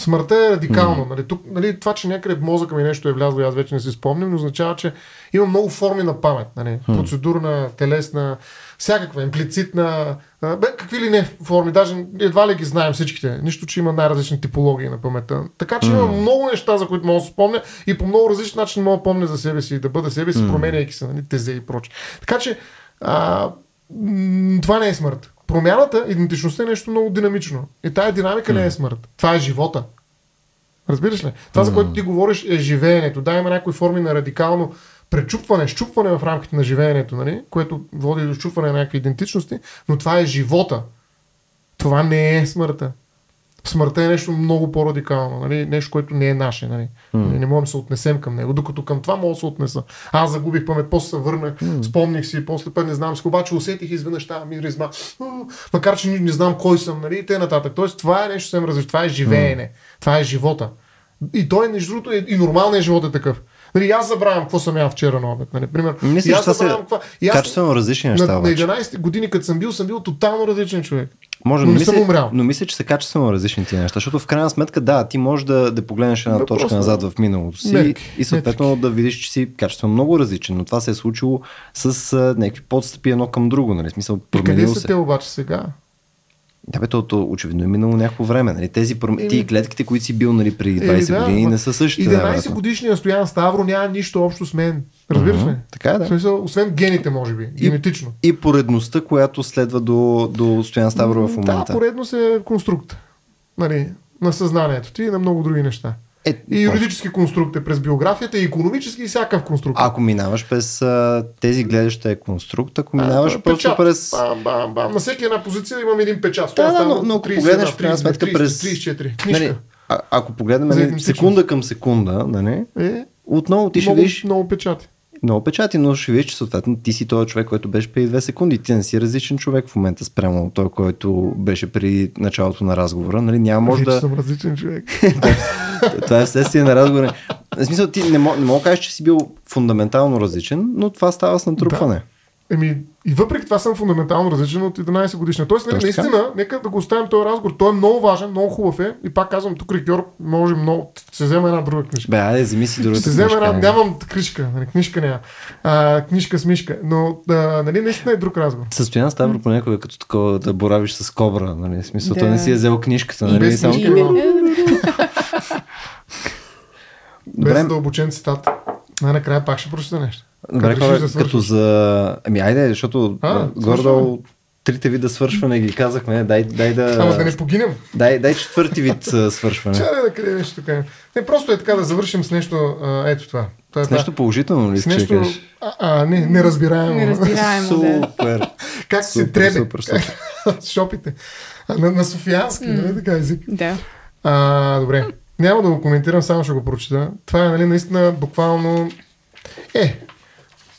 Смъртта е радикално. Нали, тук, нали, това, че някъде в мозъка ми нещо е влязло, аз вече не си спомням, но означава, че има много форми на памет. Нали, процедурна, телесна, всякаква, имплицитна, бе, какви ли не форми, даже едва ли ги знаем всичките. Нищо, че има най-различни типологии на паметта. Така че има много неща, за които мога да спомня и по много различен начин мога да помня за себе си и да бъда себе си, променяйки се, нали, тезе и прочее. Така че а, това не е смърт. Промяната, идентичността е нещо много динамично. И тая динамика не е смърт. Това е живота. Разбираш ли? Това, за което ти говориш, е живеенето. Да, има някои форми на радикално пречупване, щупване в рамките на живеенето, нали? което води до щупване на някакви идентичности, но това е живота. Това не е смъртта. Смъртта е нещо много по-радикално, нали? нещо, което не е наше. Нали? Mm. Не можем да се отнесем към него, докато към това мога да се отнеса. Аз загубих памет, после се върнах, mm. спомних си, после път не знам си, обаче усетих изведнъж тази миризма, макар че не, не знам кой съм, нали? и те нататък. Тоест, това е нещо съвсем различно, това е живеене, mm. това е живота. И той, между другото, е, и нормалният живот е такъв. Нали, аз забравям какво съм ял вчера на обед. Нали, пример. Мисля, И че аз забравям какво- и аз качествено различни неща. на, на обаче. 11 години, като съм бил, съм бил тотално различен човек. Може, но но, не съм мисля, умрял. но мисля, че са качествено различни тия неща, защото в крайна сметка, да, ти можеш да, да погледнеш една Въпрос точка на- назад в миналото си Мерки, и съответно да видиш, че си качествено много различен, но това се е случило с а, някакви подстъпи едно към друго, нали? Смисъл, И къде са се. те обаче сега? Да, бе, то, то очевидно е минало някакво време. Нали? Тези пром... Еми- Тия клетките, които си бил нали, преди 20 Е, да, години, не са същите. 11 най-вероятно. годишният Стоян Ставро няма нищо общо с мен. Разбираш ли? така е, да. В смисъл, освен гените, може би. Генетично. И поредността, която следва до, до Стоян Ставро в момента. Да, поредност е конструкт. Нали, на съзнанието ти и на много други неща. Е, И юридически конструкт е през биографията, и економически и всякакъв конструкт. Ако минаваш през а, тези гледаща е конструкт, ако минаваш А, просто печат. през... Бам, бам, бам. На всеки една позиция имам един печат. Да, да, но, но ако 31, погледнеш в крайна 32, сметка 30, през... 34. Книжка. Нали, а, ако погледнем нали, секунда към секунда, нали, Е, отново ти ще много, видиш много печати. Много печати, но ще видиш, че съответно ти си този човек, който беше преди две секунди. Ти не си различен човек в момента спрямо той, който беше при началото на разговора. Нали, няма може да... съм различен човек. Това е вследствие на разговора. В смисъл, ти не, мога, не мога да кажеш, че си бил фундаментално различен, но това става с натрупване. Еми, и въпреки това съм фундаментално различен от 11 годишна. Тоест, нали, наистина, нека да го оставим този разговор. Той е много важен, много хубав е. И пак казвам, тук Рикьор може много. Ще взема една друга книжка. Бе, айде, вземи си другата Ще взема една, не. нямам книжка, нали, книжка няма. А, книжка с мишка. Но, а, нали, наистина е друг разговор. Състоян Ставро понякога като такова да боравиш с кобра, нали? Смисъл, Да. той не си е взел книжката, нали? Без Само... книжка. Име- Без Добре, дълбочен цитат. Най-накрая пак ще прочета нещо. Добре хора, да като за... Ами айде, защото А, гордо трите вида свършване ги казахме, дай, дай да... Ама да не погинем. Дай, дай четвърти вид свършване. Чакай да къде нещо така. Не, просто е така да завършим с нещо. А, ето това. това е С нещо положително ли с нещо. кажеш? А, а, не, неразбираемо. Неразбираемо, да. Супер. как се требе. супер, супер. Шопите. А, на, на Софиянски, нали така език. Да. А, добре. Няма да го коментирам, само ще го прочета. Това е, нали, наистина буквално... Е,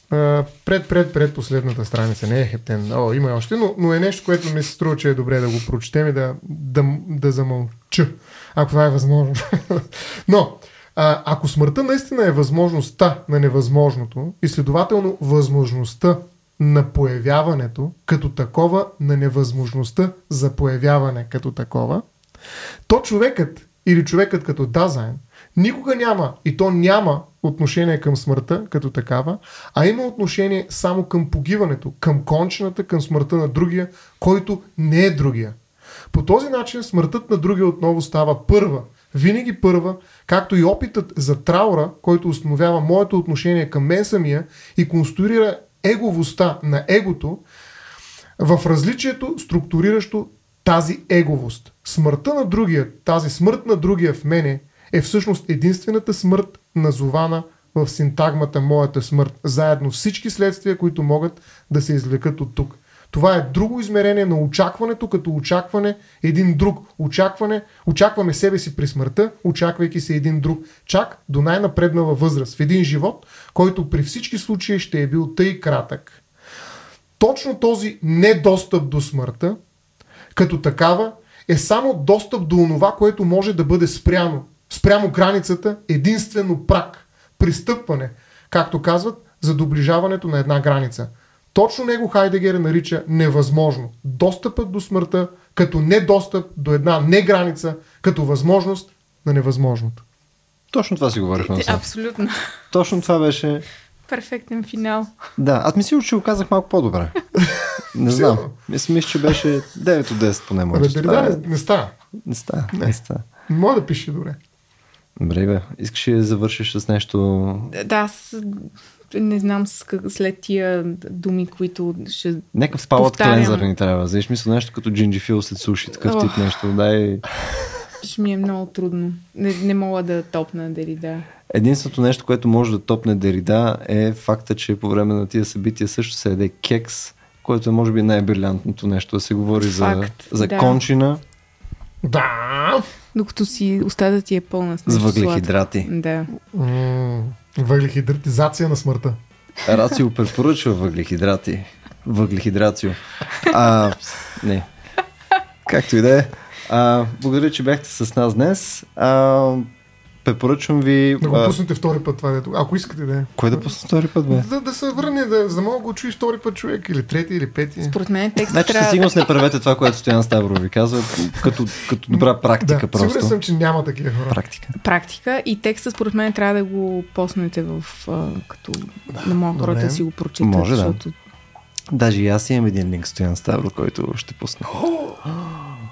пред, пред, пред последната страница. Не е хептен. О, има още, но, но е нещо, което ми се струва, че е добре да го прочетем и да, да, да замълча, ако това е възможно. но, ако смъртта наистина е възможността на невъзможното и следователно възможността на появяването като такова на невъзможността за появяване като такова, то човекът или човекът като Дазайн никога няма и то няма отношение към смъртта като такава, а има отношение само към погиването, към кончената, към смъртта на другия, който не е другия. По този начин смъртът на другия отново става първа, винаги първа, както и опитът за траура, който установява моето отношение към мен самия и конструира еговостта на егото, в различието, структуриращо тази еговост. Смъртта на другия, тази смърт на другия в мене е всъщност единствената смърт, назована в синтагмата моята смърт, заедно всички следствия, които могат да се извлекат от тук. Това е друго измерение на очакването, като очакване един друг. Очакване, очакваме себе си при смъртта, очаквайки се един друг. Чак до най-напреднала възраст в един живот, който при всички случаи ще е бил тъй кратък. Точно този недостъп до смъртта, като такава, е само достъп до онова, което може да бъде спряно. Спрямо границата, единствено прак. пристъпване, както казват, за доближаването на една граница. Точно него Хайдегер нарича невъзможно. Достъпът до смъртта като недостъп до една неграница, като възможност на невъзможното. Точно това си говорихме. Абсолютно. Точно това беше. Перфектен финал. Да, аз мисля, че го казах малко по-добре. Не знам. Мисля, мисля, че беше 9 от 10 поне. може. Е- не, става. Не става. Не става. Не мога да пише добре. Добре, бе. Искаш ли да завършиш с нещо? Да, аз не знам с как- след тия думи, които ще... Някакъв спалът Повтарям. клензър ни трябва. Знаеш, мисля нещо като джинджифил след суши, такъв тип нещо. Дай... ще ми е много трудно. Не, не мога да топна Дерида. Единственото нещо, което може да топне Дерида е факта, че по време на тия събития също се яде кекс, което е може би най-брилянтното нещо да се говори за, Факт, за да. кончина, Да! Докато си устата ти е пълна с въглехидрати. Да. Въглехидратизация на смъртта. Рацио препоръчва въглехидрати. Въглехидрацио. А, не. Както и да е. А, благодаря, че бяхте с нас днес. А, препоръчвам ви... Да го а, пуснете втори път това, дето. Ако искате да е. кой да пусна втори път, бе? Да, да се върне, да, за да мога да го чуи втори път човек, или трети, или пети. Според мен текстът Значи със трябва... сигурност не правете това, което Стоян Ставро ви казва, като, като добра практика да, просто. сигурен съм, че няма такива хора. Практика. практика и текста според мен трябва да го поснете в като да могат добре. хората да си го прочитат. Може, да. защото Даже и аз имам един линк Стоян Ставро, който ще пусна.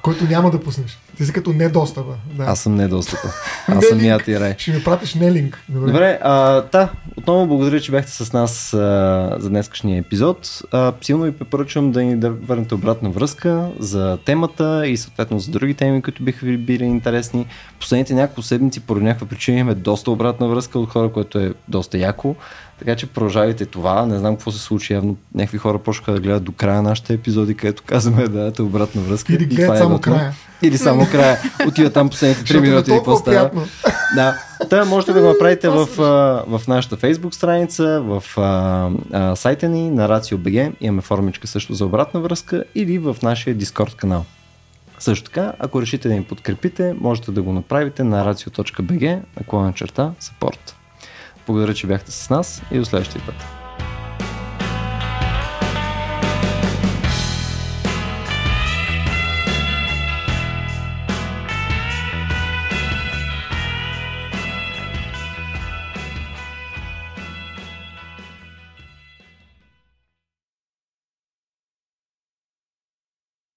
Който няма да пуснеш. Ти си като недостава. Да. Аз съм недостъпа. Аз съм линк. ят и рай. Ще ми пратиш не линк. Добре. Добре, а, да, отново благодаря, че бяхте с нас а, за днескашния епизод. А, силно ви препоръчвам да ни да върнете обратна връзка за темата и съответно за други теми, които биха ви били интересни. Последните няколко седмици поради някаква причина имаме доста обратна връзка от хора, което е доста яко. Така че продължавайте това. Не знам какво се случи. Явно някакви хора почнаха да гледат до края на нашите епизоди, където казваме да дадете обратна връзка. Или гледат е само готино. края. Или само края. Отива там последните 3 Защото е минути и какво става. Да, Та можете да го направите в, а, в нашата Facebook страница, в а, а, сайта ни на RACIO.BG, имаме формичка също за обратна връзка или в нашия Discord канал. Също така, ако решите да ни подкрепите, можете да го направите на racio.bg, наклона черта, support. Благодаря, че бяхте с нас и до следващия път.